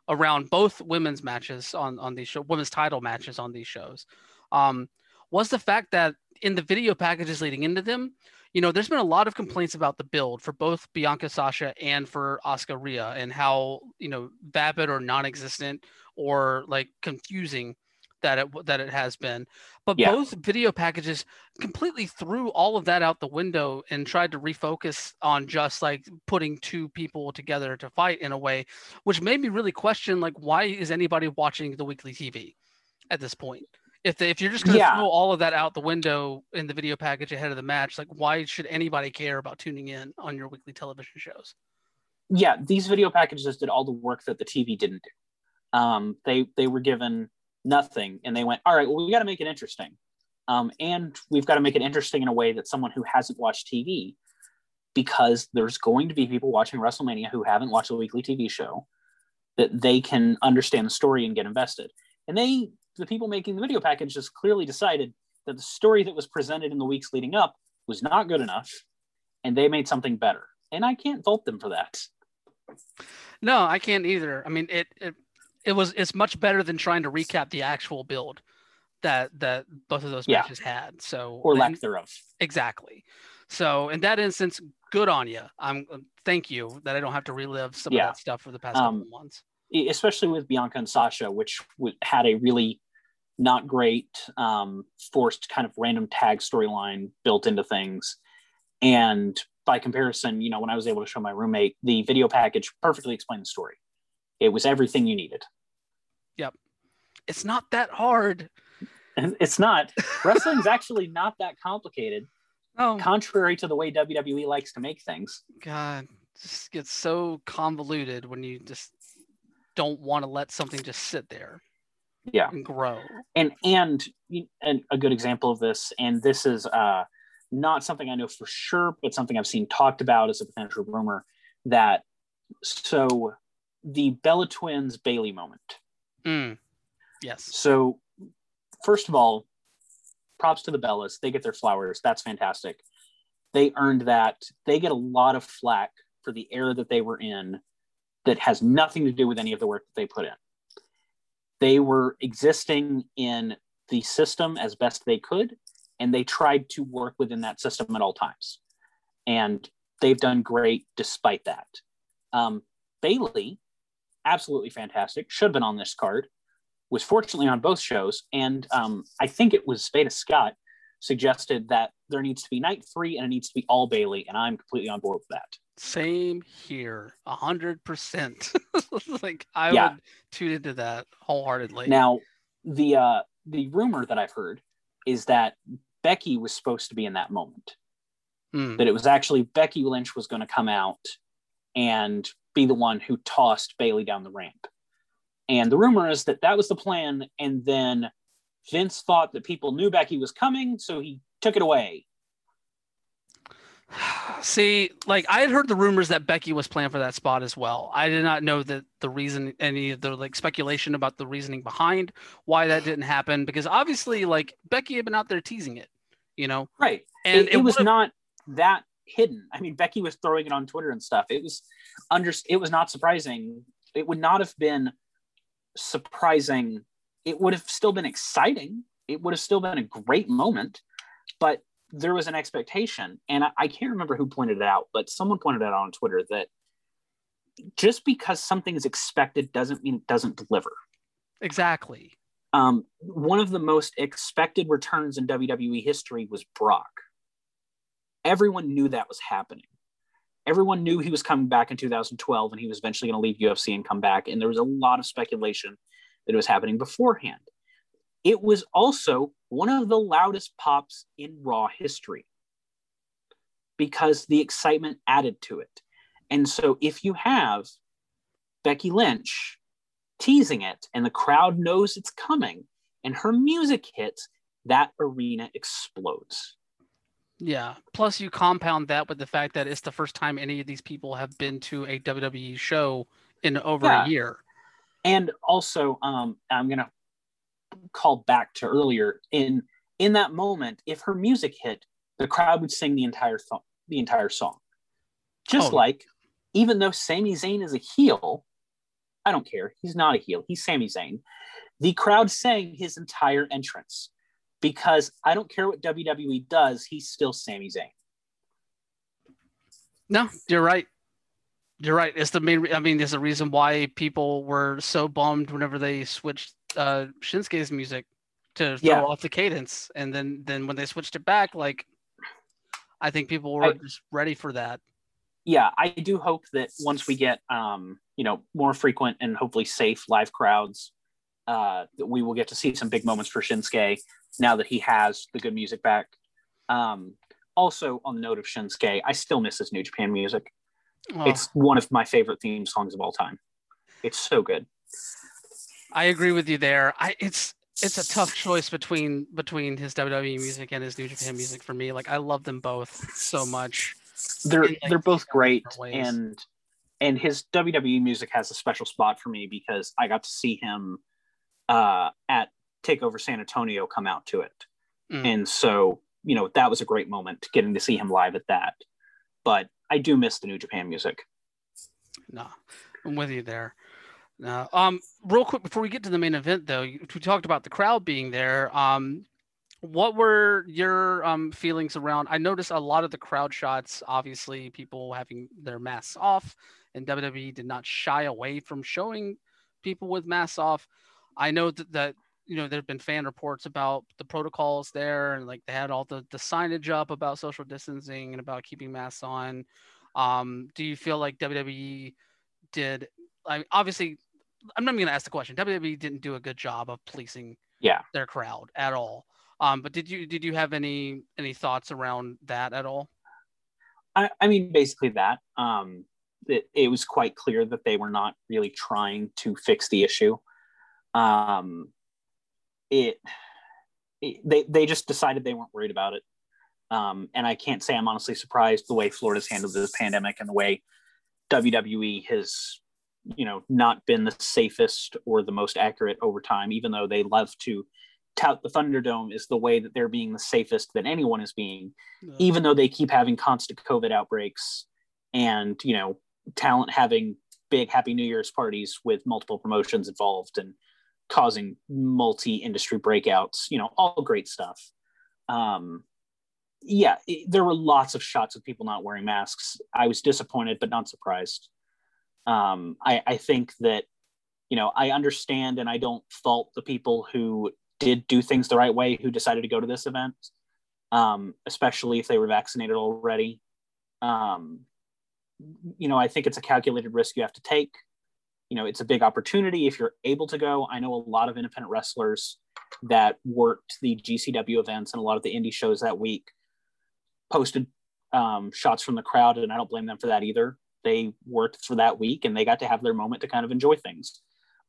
around both women's matches on on these show, women's title matches on these shows, um, was the fact that in the video packages leading into them, you know, there's been a lot of complaints about the build for both Bianca Sasha and for Asuka Rhea and how, you know, vapid or non-existent or like confusing that it that it has been. But yeah. both video packages completely threw all of that out the window and tried to refocus on just like putting two people together to fight in a way, which made me really question like why is anybody watching the weekly TV at this point? if they, if you're just going to yeah. throw all of that out the window in the video package ahead of the match, like why should anybody care about tuning in on your weekly television shows? Yeah, these video packages did all the work that the TV didn't do. Um, they they were given nothing, and they went, all right, well, we got to make it interesting, um, and we've got to make it interesting in a way that someone who hasn't watched TV, because there's going to be people watching WrestleMania who haven't watched a weekly TV show, that they can understand the story and get invested. And they the people making the video package just clearly decided that the story that was presented in the weeks leading up was not good enough and they made something better. And i can't fault them for that. No i can't either. I mean it, it it was it's much better than trying to recap the actual build that that both of those Yeah. matches had. So or and- lack thereof. exactly. So in that instance, good on you. I'm thank you that I don't have to relive some Yeah. of that stuff for the past Um, couple months. Especially with Bianca and Sasha, which w- had a really not great um, forced kind of random tag storyline built into things. And by comparison, you know, when I was able to show my roommate, the video package perfectly explained the story. It was everything you needed. Yep. It's not that hard. It's not. Wrestling's actually not that complicated, Oh contrary to the way WWE likes to make things. God, just gets so convoluted when you just don't want to let something just sit there. Yeah. And grow. and and and a good example of this and this is uh not something i know for sure but something i've seen talked about as a potential rumor that so the bella twins Bayley moment. Mm. Yes. so first of all props to the bellas. They get their flowers. That's fantastic. They earned that. They get a lot of flack for the era that they were in that has nothing to do with any of the work that they put in. They were existing in the system as best they could and they tried to work within that system at all times. And they've done great despite that. Um, Bayley absolutely fantastic should have been on this card was fortunately on both shows and um, i think it was Spada scott suggested that there needs to be night three and it needs to be all Bayley and i'm completely on board with that Same here. A hundred percent. Like I Yeah. would tune into that wholeheartedly. Now, the uh, the rumor that I've heard is that Becky was supposed to be in that moment. Hmm. That it was actually Becky Lynch was going to come out and be the one who tossed Bayley down the ramp. And the rumor is that that was the plan. And then Vince thought that people knew Becky was coming, so he took it away. See, like I had heard the rumors that Becky was planned for that spot as well. I did not know that the reason, any of the like speculation about the reasoning behind why that didn't happen, because obviously, like Becky had been out there teasing it, you know, Right. and it, it was not that hidden. I mean, Becky was throwing it on Twitter and stuff. It was under. It was not surprising. It would not have been surprising. It would have still been exciting. It would have still been a great moment, but there was an expectation, and I, I can't remember who pointed it out, but someone pointed it out on Twitter that just because something is expected doesn't mean it doesn't deliver. exactly. Um, one of the most expected returns in WWE history was Brock. Everyone knew that was happening. Everyone knew he was coming back in 2012 and he was eventually going to leave UFC and come back. And there was a lot of speculation that it was happening beforehand. It was also one of the loudest pops in Raw history because the excitement added to it. And so if you have Becky Lynch teasing it and the crowd knows it's coming and her music hits, that arena explodes. Yeah. Plus, you compound that with the fact that it's the first time any of these people have been to a WWE show in over Yeah. a year. And also, um, I'm gonna call back to earlier in in that moment. If her music hit, the crowd would sing the entire th- the entire song. Just Oh. like, even though Sami Zayn is a heel, I don't care. He's not a heel. He's Sami Zayn. The crowd sang his entire entrance because I don't care what WWE does. He's still Sami Zayn. No, you're right. You're right. It's the main. re- I mean, there's a reason why people were so bummed whenever they switched uh, Shinsuke's music to throw Yeah. off the cadence, and then then when they switched it back, like I think people were I- just ready for that. yeah, I do hope that once we get um, you know more frequent and hopefully safe live crowds, uh, that we will get to see some big moments for Shinsuke now that he has the good music back. Um, also, on the note of Shinsuke, I still miss his New Japan music. Oh, It's one of my favorite theme songs of all time. It's so good. I agree with you there. I it's it's a tough choice between between his WWE music and his New Japan music for me. Like I love them both so much. They're like, they're both great, and and his WWE music has a special spot for me because I got to see him uh, at Takeover San Antonio come out to it. Mm. and so you know that was a great moment getting to see him live at that but i do miss the new japan music No, I'm with you there. No. Um, real quick before we get to the main event, though, we talked about the crowd being there. Um, what were your um feelings around? I noticed a lot of the crowd shots. Obviously, people having their masks off, and WWE did not shy away from showing people with masks off. I know that, that you know there have been fan reports about the protocols there, and like they had all the the signage up about social distancing and about keeping masks on. Um, do you feel like WWE did? I obviously, I'm not going to ask the question. WWE didn't do a good job of policing yeah their crowd at all. Um, but did you did you have any any thoughts around that at all? I, I mean, basically that. Um, it, it was quite clear that they were not really trying to fix the issue. Um, it, it they they just decided they weren't worried about it. Um, and I can't say I'm honestly surprised the way Florida's handled this pandemic and the way WWE has, you know, not been the safest or the most accurate over time, even though they love to tout the Thunderdome is the way that they're being the safest that anyone is being, yeah. even though they keep having constant COVID outbreaks and, you know, talent having big Happy New Year's parties with multiple promotions involved and causing multi industry breakouts, you know, all great stuff. Um, yeah, it, there were lots of shots of people not wearing masks. I was disappointed, but not surprised. Um, I, I think that, you know, I understand and I don't fault the people who did do things the right way who decided to go to this event, um, especially if they were vaccinated already. Um, you know, I think it's a calculated risk you have to take. You know, it's a big opportunity if you're able to go. I know a lot of independent wrestlers that worked the GCW events and a lot of the indie shows that week posted um, shots from the crowd, and I don't blame them for that either. They worked for that week and they got to have their moment to kind of enjoy things.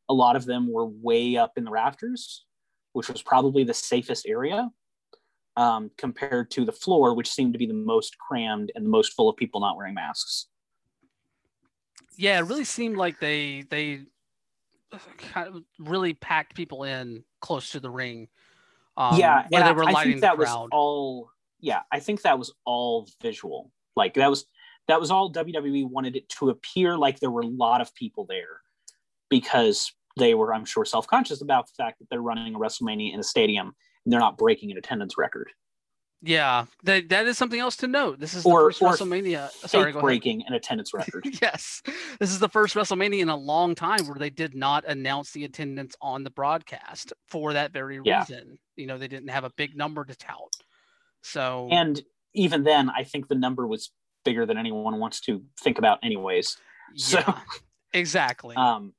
A lot of them were way up in the rafters, which was probably the safest area um, compared to the floor, which seemed to be the most crammed and the most full of people not wearing masks. Yeah, it really seemed like they they kind of really packed people in close to the ring. Um, yeah, and I, I, think that was all yeah, I think that was all visual. Like that was that was all WWE wanted it to appear like there were a lot of people there because they were, I'm sure, self conscious about the fact that they're running a WrestleMania in a stadium and they're not breaking an attendance record. Yeah, that that is something else to note. This is the or, first or WrestleMania. Sorry, breaking an attendance record. yes, this is the first WrestleMania in a long time where they did not announce the attendance on the broadcast for that very yeah. reason. You know, they didn't have a big number to tout. So and even then, I think the number was bigger than anyone wants to think about, anyways. Yeah, so exactly. Um,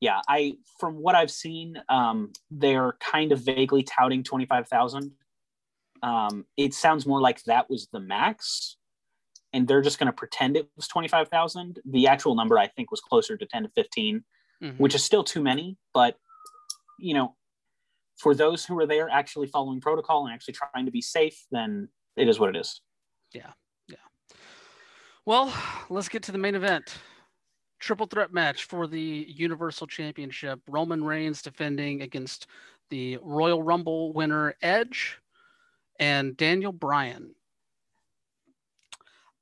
yeah, I from what I've seen, um, they're kind of vaguely touting twenty five thousand. Um, it sounds more like that was the max, and they're just going to pretend it was twenty five thousand. The actual number I think was closer to ten to 15 mm-hmm. which is still too many, but you know, for those who are there actually following protocol and actually trying to be safe, then it is what it is. Yeah. Yeah. Well, let's get to the main event. Triple threat match for the Universal Championship. Roman Reigns defending against the Royal Rumble winner Edge and Daniel Bryan.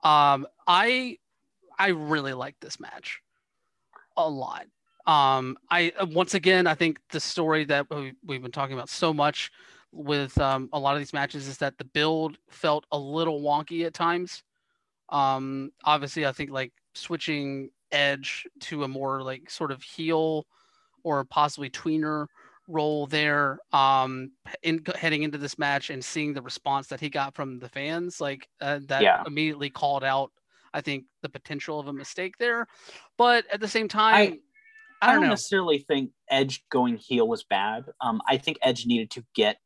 Um, I I really like this match a lot. Um, I uh, once again, I think the story that we, have been talking about so much with um, a lot of these matches is that the build felt a little wonky at times. Um, obviously, I think like switching Edge to a more like sort of heel or possibly tweener role there um in heading into this match and seeing the response that he got from the fans like uh, that yeah. immediately called out i think the potential of a mistake there but at the same time I, I don't, don't necessarily think Edge going heel was bad. Um, I think Edge needed to get,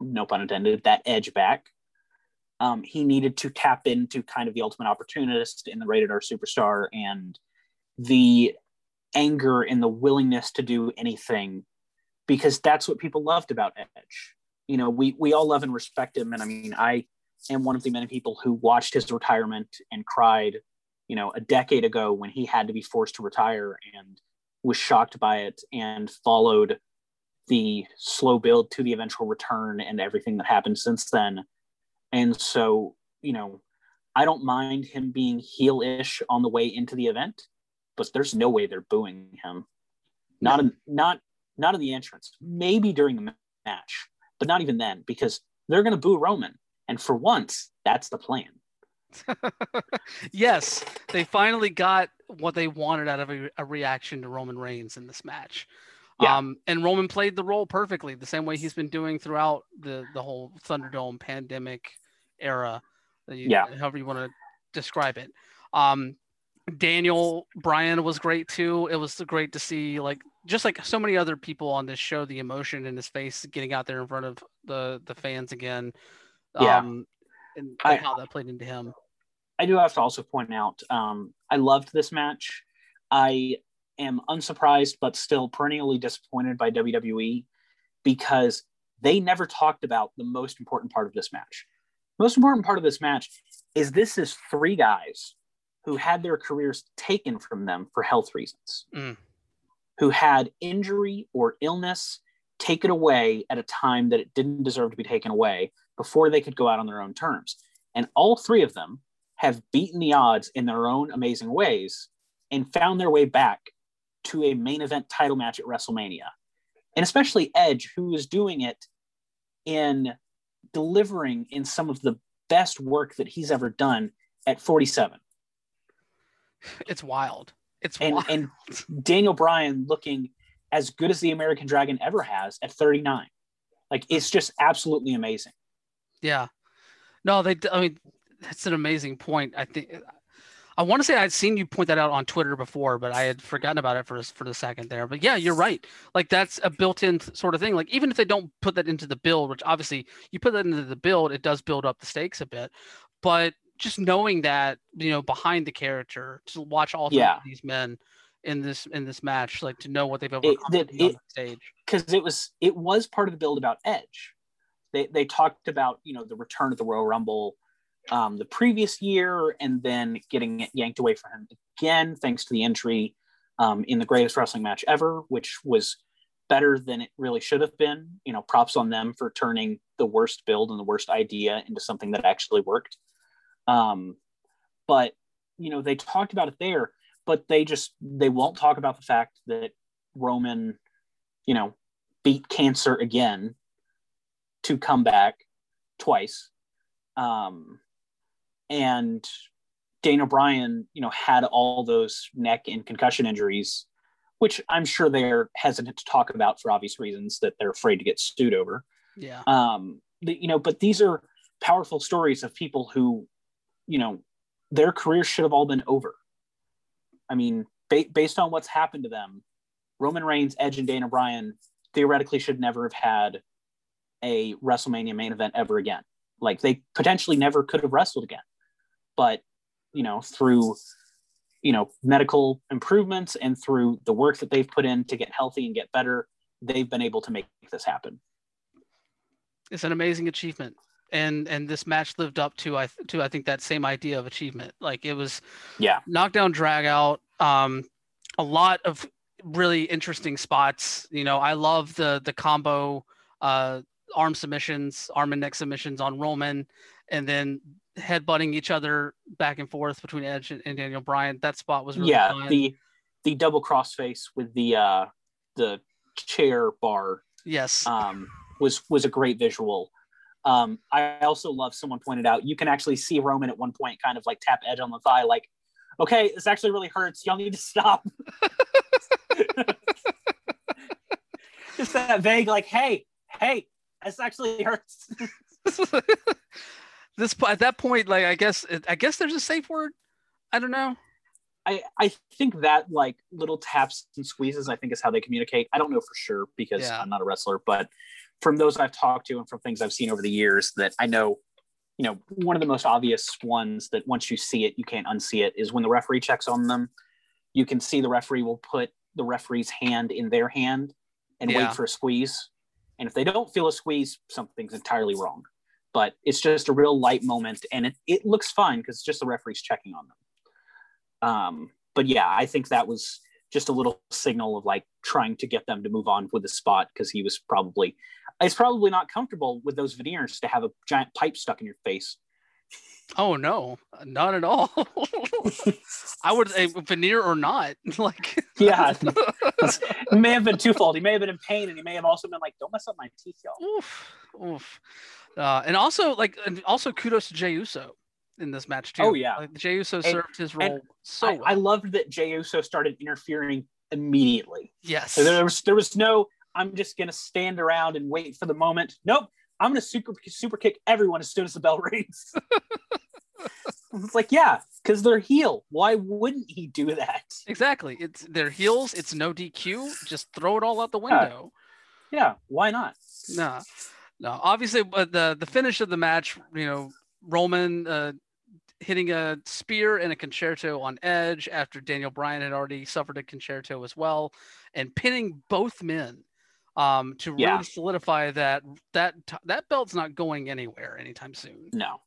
no pun intended, that edge back. Um, he needed to tap into kind of the ultimate opportunist in the rated R superstar and the anger and the willingness to do anything because that's what people loved about Edge. You know, we we all love and respect him, and I mean, I am one of the many people who watched his retirement and cried, you know, a decade ago when he had to be forced to retire and was shocked by it and followed the slow build to the eventual return and everything that happened since then. And so, you know, I don't mind him being heel-ish on the way into the event, but there's no way they're booing him. not not not in the entrance, maybe during the match, but not even then because they're going to boo Roman, and for once, that's the plan. yes, they finally got what they wanted out of a, a reaction to Roman Reigns in this match. Yeah. Um, and Roman played the role perfectly, the same way he's been doing throughout the the whole Thunderdome pandemic era. You, yeah, however you want to describe it. Um, Daniel Bryan was great too. It was great to see like just like so many other people on this show, the emotion in his face, getting out there in front of the the fans again. Yeah. Um, and, and I, how that played into him. I do have to also point out, um, I loved this match. I am unsurprised, but still perennially disappointed by WWE because they never talked about the most important part of this match. Most important part of this match is this is three guys who had their careers taken from them for health reasons, mm. Who had injury or illness taken away at a time that it didn't deserve to be taken away before they could go out on their own terms. And all three of them have beaten the odds in their own amazing ways and found their way back to a main event title match at WrestleMania. And especially Edge, who is doing it in delivering in some of the best work that he's ever done at 47. It's wild. It's and, wild. and Daniel Bryan looking as good as the American Dragon ever has at 39. Like it's just absolutely amazing. Yeah. No, they. I mean, that's an amazing point. I think I want to say I'd seen you point that out on Twitter before, but I had forgotten about it for for the second there. But yeah, you're right. Like that's a built-in sort of thing. Like even if they don't put that into the build, which obviously you put that into the build, it does build up the stakes a bit. But just knowing that, you know, behind the character to watch all yeah. of these men in this in this match, like to know what they've overcome it, it, on stage. Because it was it was part of the build about Edge. They they talked about you know the return of the Royal Rumble um, the previous year and then getting it yanked away from him again, thanks to the entry um, in the greatest wrestling match ever, which was better than it really should have been. You know, props on them for turning the worst build and the worst idea into something that actually worked. Um, but, you know, they talked about it there, but they just, they won't talk about the fact that Roman, you know, beat cancer again to come back twice. Um, and Daniel Bryan, you know, had all those neck and concussion injuries, which I'm sure they're hesitant to talk about for obvious reasons that they're afraid to get sued over. Yeah. Um, you know, but these are powerful stories of people who, you know, their careers should have all been over. I mean, ba- based on what's happened to them, Roman Reigns, Edge, and Dana Bryan theoretically should never have had a WrestleMania main event ever again. Like they potentially never could have wrestled again but you know through you know medical improvements and through the work that they've put in to get healthy and get better they've been able to make this happen it's an amazing achievement and and this match lived up to i to i think that same idea of achievement like it was yeah knockdown drag out um a lot of really interesting spots you know i love the the combo uh arm submissions arm and neck submissions on roman and then headbutting each other back and forth between Edge and, and Daniel Bryan. That spot was really yeah fun. the the double crossface with the uh the chair bar. Yes, um, was was a great visual. Um, I also love someone pointed out you can actually see Roman at one point kind of like tap Edge on the thigh, like, okay, this actually really hurts. Y'all need to stop. Just that vague, like, hey, hey, this actually hurts this at that point, like I guess I guess there's a safe word. I don't know. I I think that like little taps and squeezes, I think is how they communicate. I don't know for sure because yeah. I'm not a wrestler, but from those I've talked to and from things I've seen over the years that I know, you know, one of the most obvious ones that once you see it, you can't unsee it is when the referee checks on them. You can see the referee will put the referee's hand in their hand and yeah. wait for a squeeze. And if they don't feel a squeeze, something's entirely wrong but it's just a real light moment and it, it looks fine because it's just the referees checking on them um, but yeah i think that was just a little signal of like trying to get them to move on with the spot because he was probably it's probably not comfortable with those veneers to have a giant pipe stuck in your face Oh no, not at all. I would a veneer or not. like yeah, it may have been twofold. He may have been in pain, and he may have also been like, "Don't mess up my teeth, y'all." Oof, oof. Uh, and also like, and also kudos to Jey Uso in this match too. Oh yeah, like, Jey Uso served his role so I, well. I loved that Jey Uso started interfering immediately. yes. So there was there was no. I'm just gonna stand around and wait for the moment. Nope. I'm gonna super super kick everyone as soon as the bell rings. it's like yeah, because they're heel. Why wouldn't he do that? Exactly. It's their heels. It's no DQ. Just throw it all out the window. Yeah, why not? No, no. Obviously, but the the finish of the match, you know, Roman uh, hitting a spear and a Con-Chair-To on Edge after Daniel Bryan had already suffered a Con-Chair-To as well, and pinning both men um, to Yeah. really solidify that that that belt's not going anywhere anytime soon. No.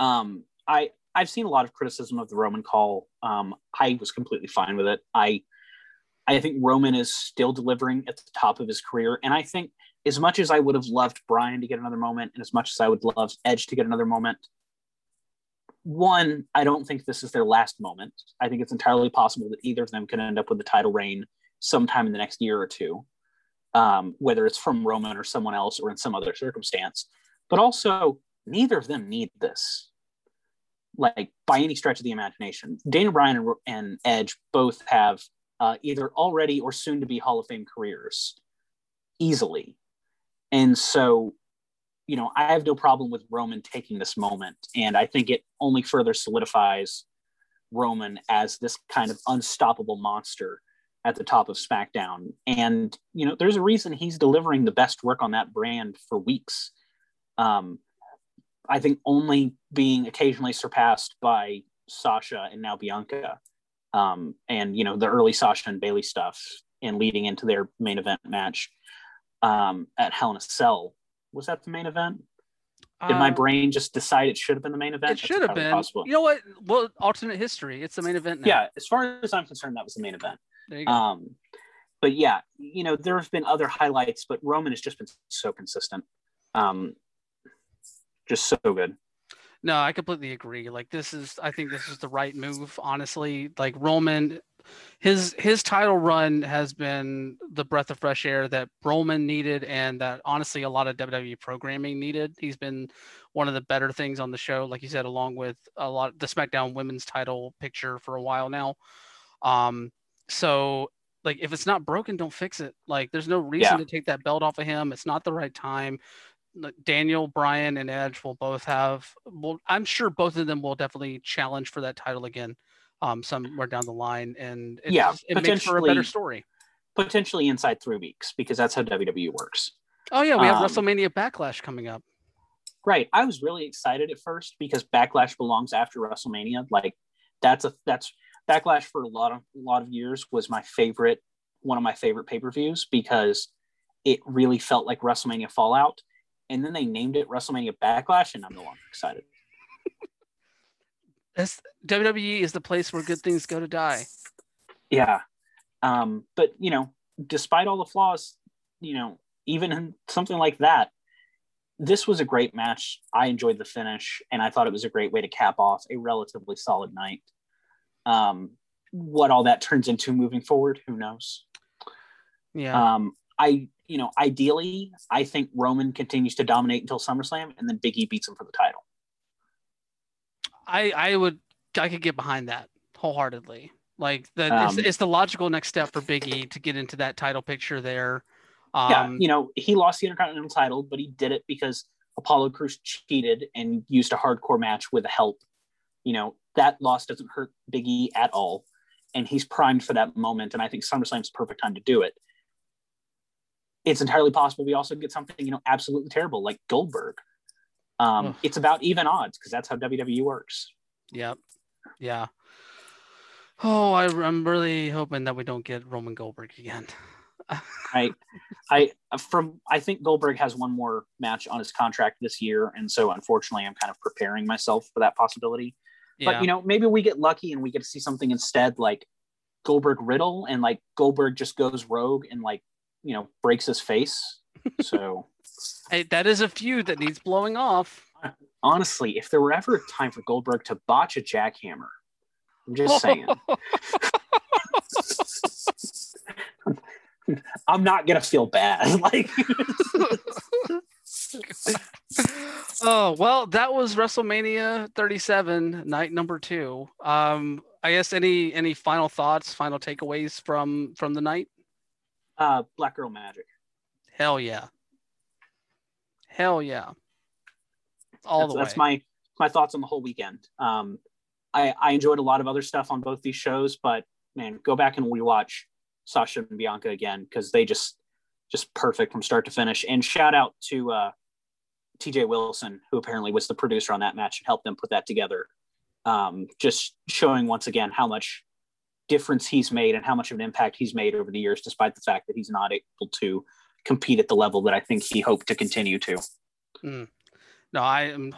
Um, I I've seen a lot of criticism of the Roman call. Um, I was completely fine with it. I I think Roman is still delivering at the top of his career, and I think as much as I would have loved Bryan to get another moment, and as much as I would love Edge to get another moment, one, I don't think this is their last moment. I think it's entirely possible that either of them could end up with the title reign sometime in the next year or two, um, whether it's from Roman or someone else or in some other circumstance. But also, neither of them need this, like by any stretch of the imagination. Daniel Bryan and, and Edge both have uh, either already or soon to be Hall of Fame careers easily. And so, you know, I have no problem with Roman taking this moment. And I think it only further solidifies Roman as this kind of unstoppable monster at the top of SmackDown. And, you know, there's a reason he's delivering the best work on that brand for weeks. Um, I think only being occasionally surpassed by Sasha and now Bianca. Um, and, you know, the early Sasha and Bayley stuff and leading into their main event match um, at Hell in a Cell. Was that the main event? Did my Uh, brain just decide it should have been the main event? It should have been. possible. You know what? Well, alternate history. It's the main event now. Yeah, as far as I'm concerned, that was the main event. There you go. Um, but yeah, you know, there have been other highlights, but Roman has just been so consistent. Um, just so good. No, I completely agree. Like this is I think this is the right move, honestly. Like Roman his his title run has been the breath of fresh air that Roman needed and that honestly a lot of WWE programming needed. He's been one of the better things on the show, like you said, along with a lot of the SmackDown women's title picture for a while now. Um so like if it's not broken, don't fix it. Like there's no reason Yeah. to take that belt off of him. It's not the right time. Daniel, Bryan, and Edge will both have. Well, I'm sure both of them will definitely challenge for that title again, um, somewhere down the line, and it, Yeah, just- it makes for a better story. Potentially inside three weeks because that's how WWE works. Oh yeah, we have um, WrestleMania Backlash coming up. Right. I was really excited at first because Backlash belongs after WrestleMania. Like that's a that's Backlash for a lot of a lot of years was my favorite one of my favorite pay-per-views because it really felt like WrestleMania Fallout. And then they named it WrestleMania Backlash, and I'm no longer excited. This WWE is the place where good things go to die. Yeah. Um, but you know, despite all the flaws, you know, even in something like that, this was a great match. I enjoyed the finish, and I thought it was a great way to cap off a relatively solid night. Um, what all that turns into moving forward, who knows? Yeah, Um, I, you know, ideally, I think Roman continues to dominate until SummerSlam, and then Big E beats him for the title. I I would I could get behind that wholeheartedly. Like the it's, Um, it's the logical next step for Big E to get into that title picture there. yeah, Um, you know, he lost the Intercontinental title, but he did it because Apollo Crews cheated and used a hardcore match with a help. You know, that loss doesn't hurt Big E at all. And he's primed for that moment. And I think SummerSlam's the perfect time to do it. It's entirely possible we also get something, you know, absolutely terrible like Goldberg. Um, it's about even odds because that's how WWE works. Yep. Yeah. Oh, I, I'm really hoping that we don't get Roman Goldberg again. I, I from I think Goldberg has one more match on his contract this year, and so unfortunately, I'm kind of preparing myself for that possibility. Yeah. But you know, maybe we get lucky and we get to see something instead, like Goldberg Riddle, and like Goldberg just goes rogue and like you know breaks his face. So hey, that is a feud that needs blowing off. honestly, if there were ever a time for Goldberg to botch a jackhammer, I'm just saying. I'm not gonna feel bad. Like oh well, that was WrestleMania 37, night number two. Um, I guess any any final thoughts, final takeaways from from the night? Uh, Black Girl Magic. Hell yeah. Hell yeah. All that's, the way. That's my my thoughts on the whole weekend. Um, I I enjoyed a lot of other stuff on both these shows, but man, go back and rewatch Sasha and Bianca again because they just just perfect from start to finish. And shout out to uh, TJ Wilson, who apparently was the producer on that match and helped them put that together. Um, just showing once again how much difference he's made and how much of an impact he's made over the years, despite the fact that he's not able to compete at the level that I think he hoped to continue to. Mm. No, I am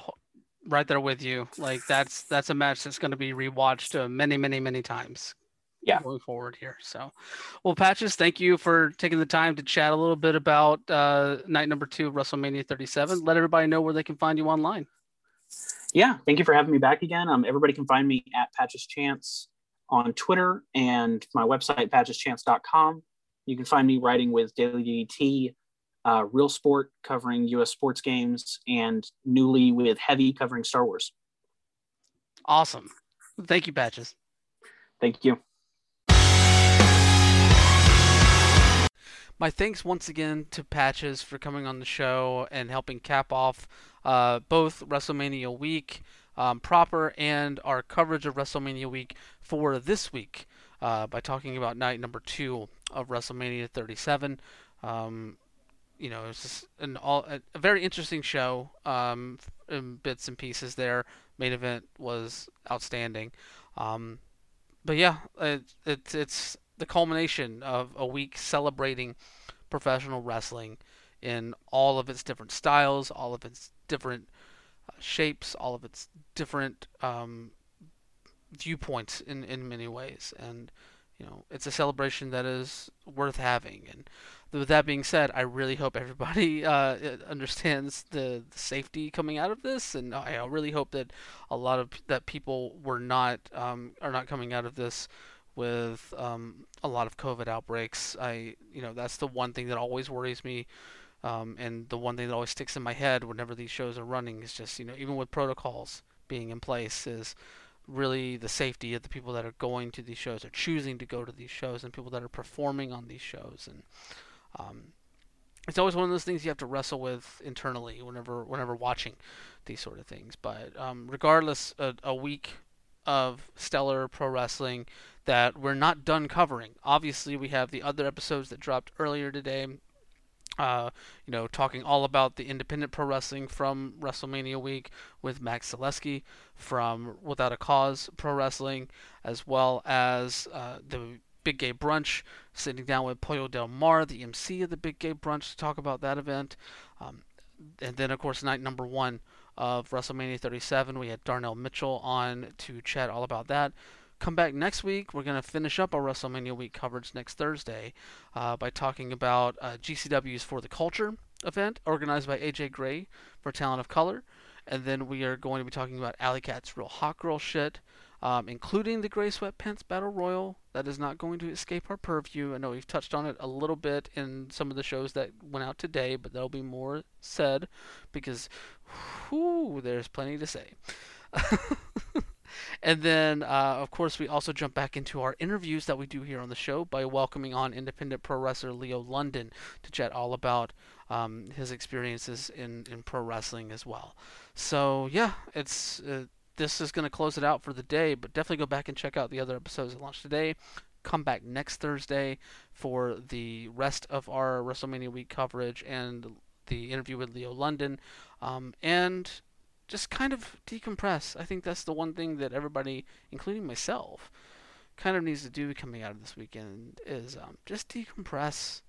right there with you. Like that's that's a match that's going to be rewatched uh, many, many, many times. Yeah, going forward here. So, well, Patches, thank you for taking the time to chat a little bit about uh, night number two of WrestleMania 37. Let everybody know where they can find you online. Yeah, thank you for having me back again. Um, everybody can find me at Patches Chance on Twitter and my website, patcheschance.com. You can find me writing with Daily DDT, uh, Real Sport covering U.S. sports games, and Newly with Heavy covering Star Wars. Awesome. Thank you, Patches. Thank you. My thanks once again to Patches for coming on the show and helping cap off uh, both WrestleMania week um, proper and our coverage of WrestleMania week for this week uh, by talking about night number two of WrestleMania 37. Um, you know, it's just an all a, a very interesting show um, in bits and pieces. There, main event was outstanding. Um, but yeah, it, it, it's the culmination of a week celebrating professional wrestling in all of its different styles, all of its different uh, shapes, all of its different um, viewpoints in, in many ways. And, you know, it's a celebration that is worth having. And with that being said, I really hope everybody uh, understands the, the, safety coming out of this, and I really hope that a lot of that people were not um, are not coming out of this with um, a lot of COVID outbreaks. I, you know, that's the one thing that always worries me, um, and the one thing that always sticks in my head whenever these shows are running is just, you know, even with protocols being in place, is really the safety of the people that are going to these shows or choosing to go to these shows and people that are performing on these shows and. Um, it's always one of those things you have to wrestle with internally whenever whenever watching these sort of things. But um, regardless, a, a week of stellar pro wrestling that we're not done covering. Obviously, we have the other episodes that dropped earlier today. Uh, you know, talking all about the independent pro wrestling from WrestleMania week with Max Zaleski from Without a Cause Pro Wrestling, as well as uh, the Big Gay Brunch, sitting down with Pollo Del Mar, the MC of the Big Gay Brunch, to talk about that event. Um, and then, of course, night number one of WrestleMania 37, we had Darnell Mitchell on to chat all about that come back next week. We're going to finish up our WrestleMania week coverage next Thursday uh, by talking about uh, GCW's For the Culture event organized by AJ Gray for Talent of Color. And then we are going to be talking about Allie Katch's Real Hot Girl shit, um, including the Gray Sweatpants Battle Royal. That is not going to escape our purview. I know we've touched on it a little bit in some of the shows that went out today, but there'll be more said because whew, there's plenty to say. And then, uh, of course, we also jump back into our interviews that we do here on the show by welcoming on independent pro wrestler Leo London to chat all about um, his experiences in, in pro wrestling as well. So, yeah, it's uh, this is going to close it out for the day, but definitely go back and check out the other episodes that launched today. Come back next Thursday for the rest of our WrestleMania week coverage and the interview with Leo London. Um, and just kind of decompress. I think that's the one thing that everybody, including myself, kind of needs to do coming out of this weekend is um, just decompress.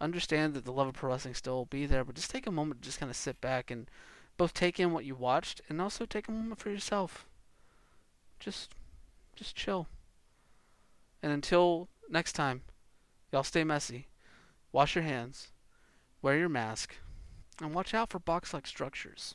Understand that the love of pro wrestling still will be there, but just take a moment to just kind of sit back and both take in what you watched and also take a moment for yourself. Just, just chill. And until next time, y'all stay messy, wash your hands, wear your mask, and watch out for box-like structures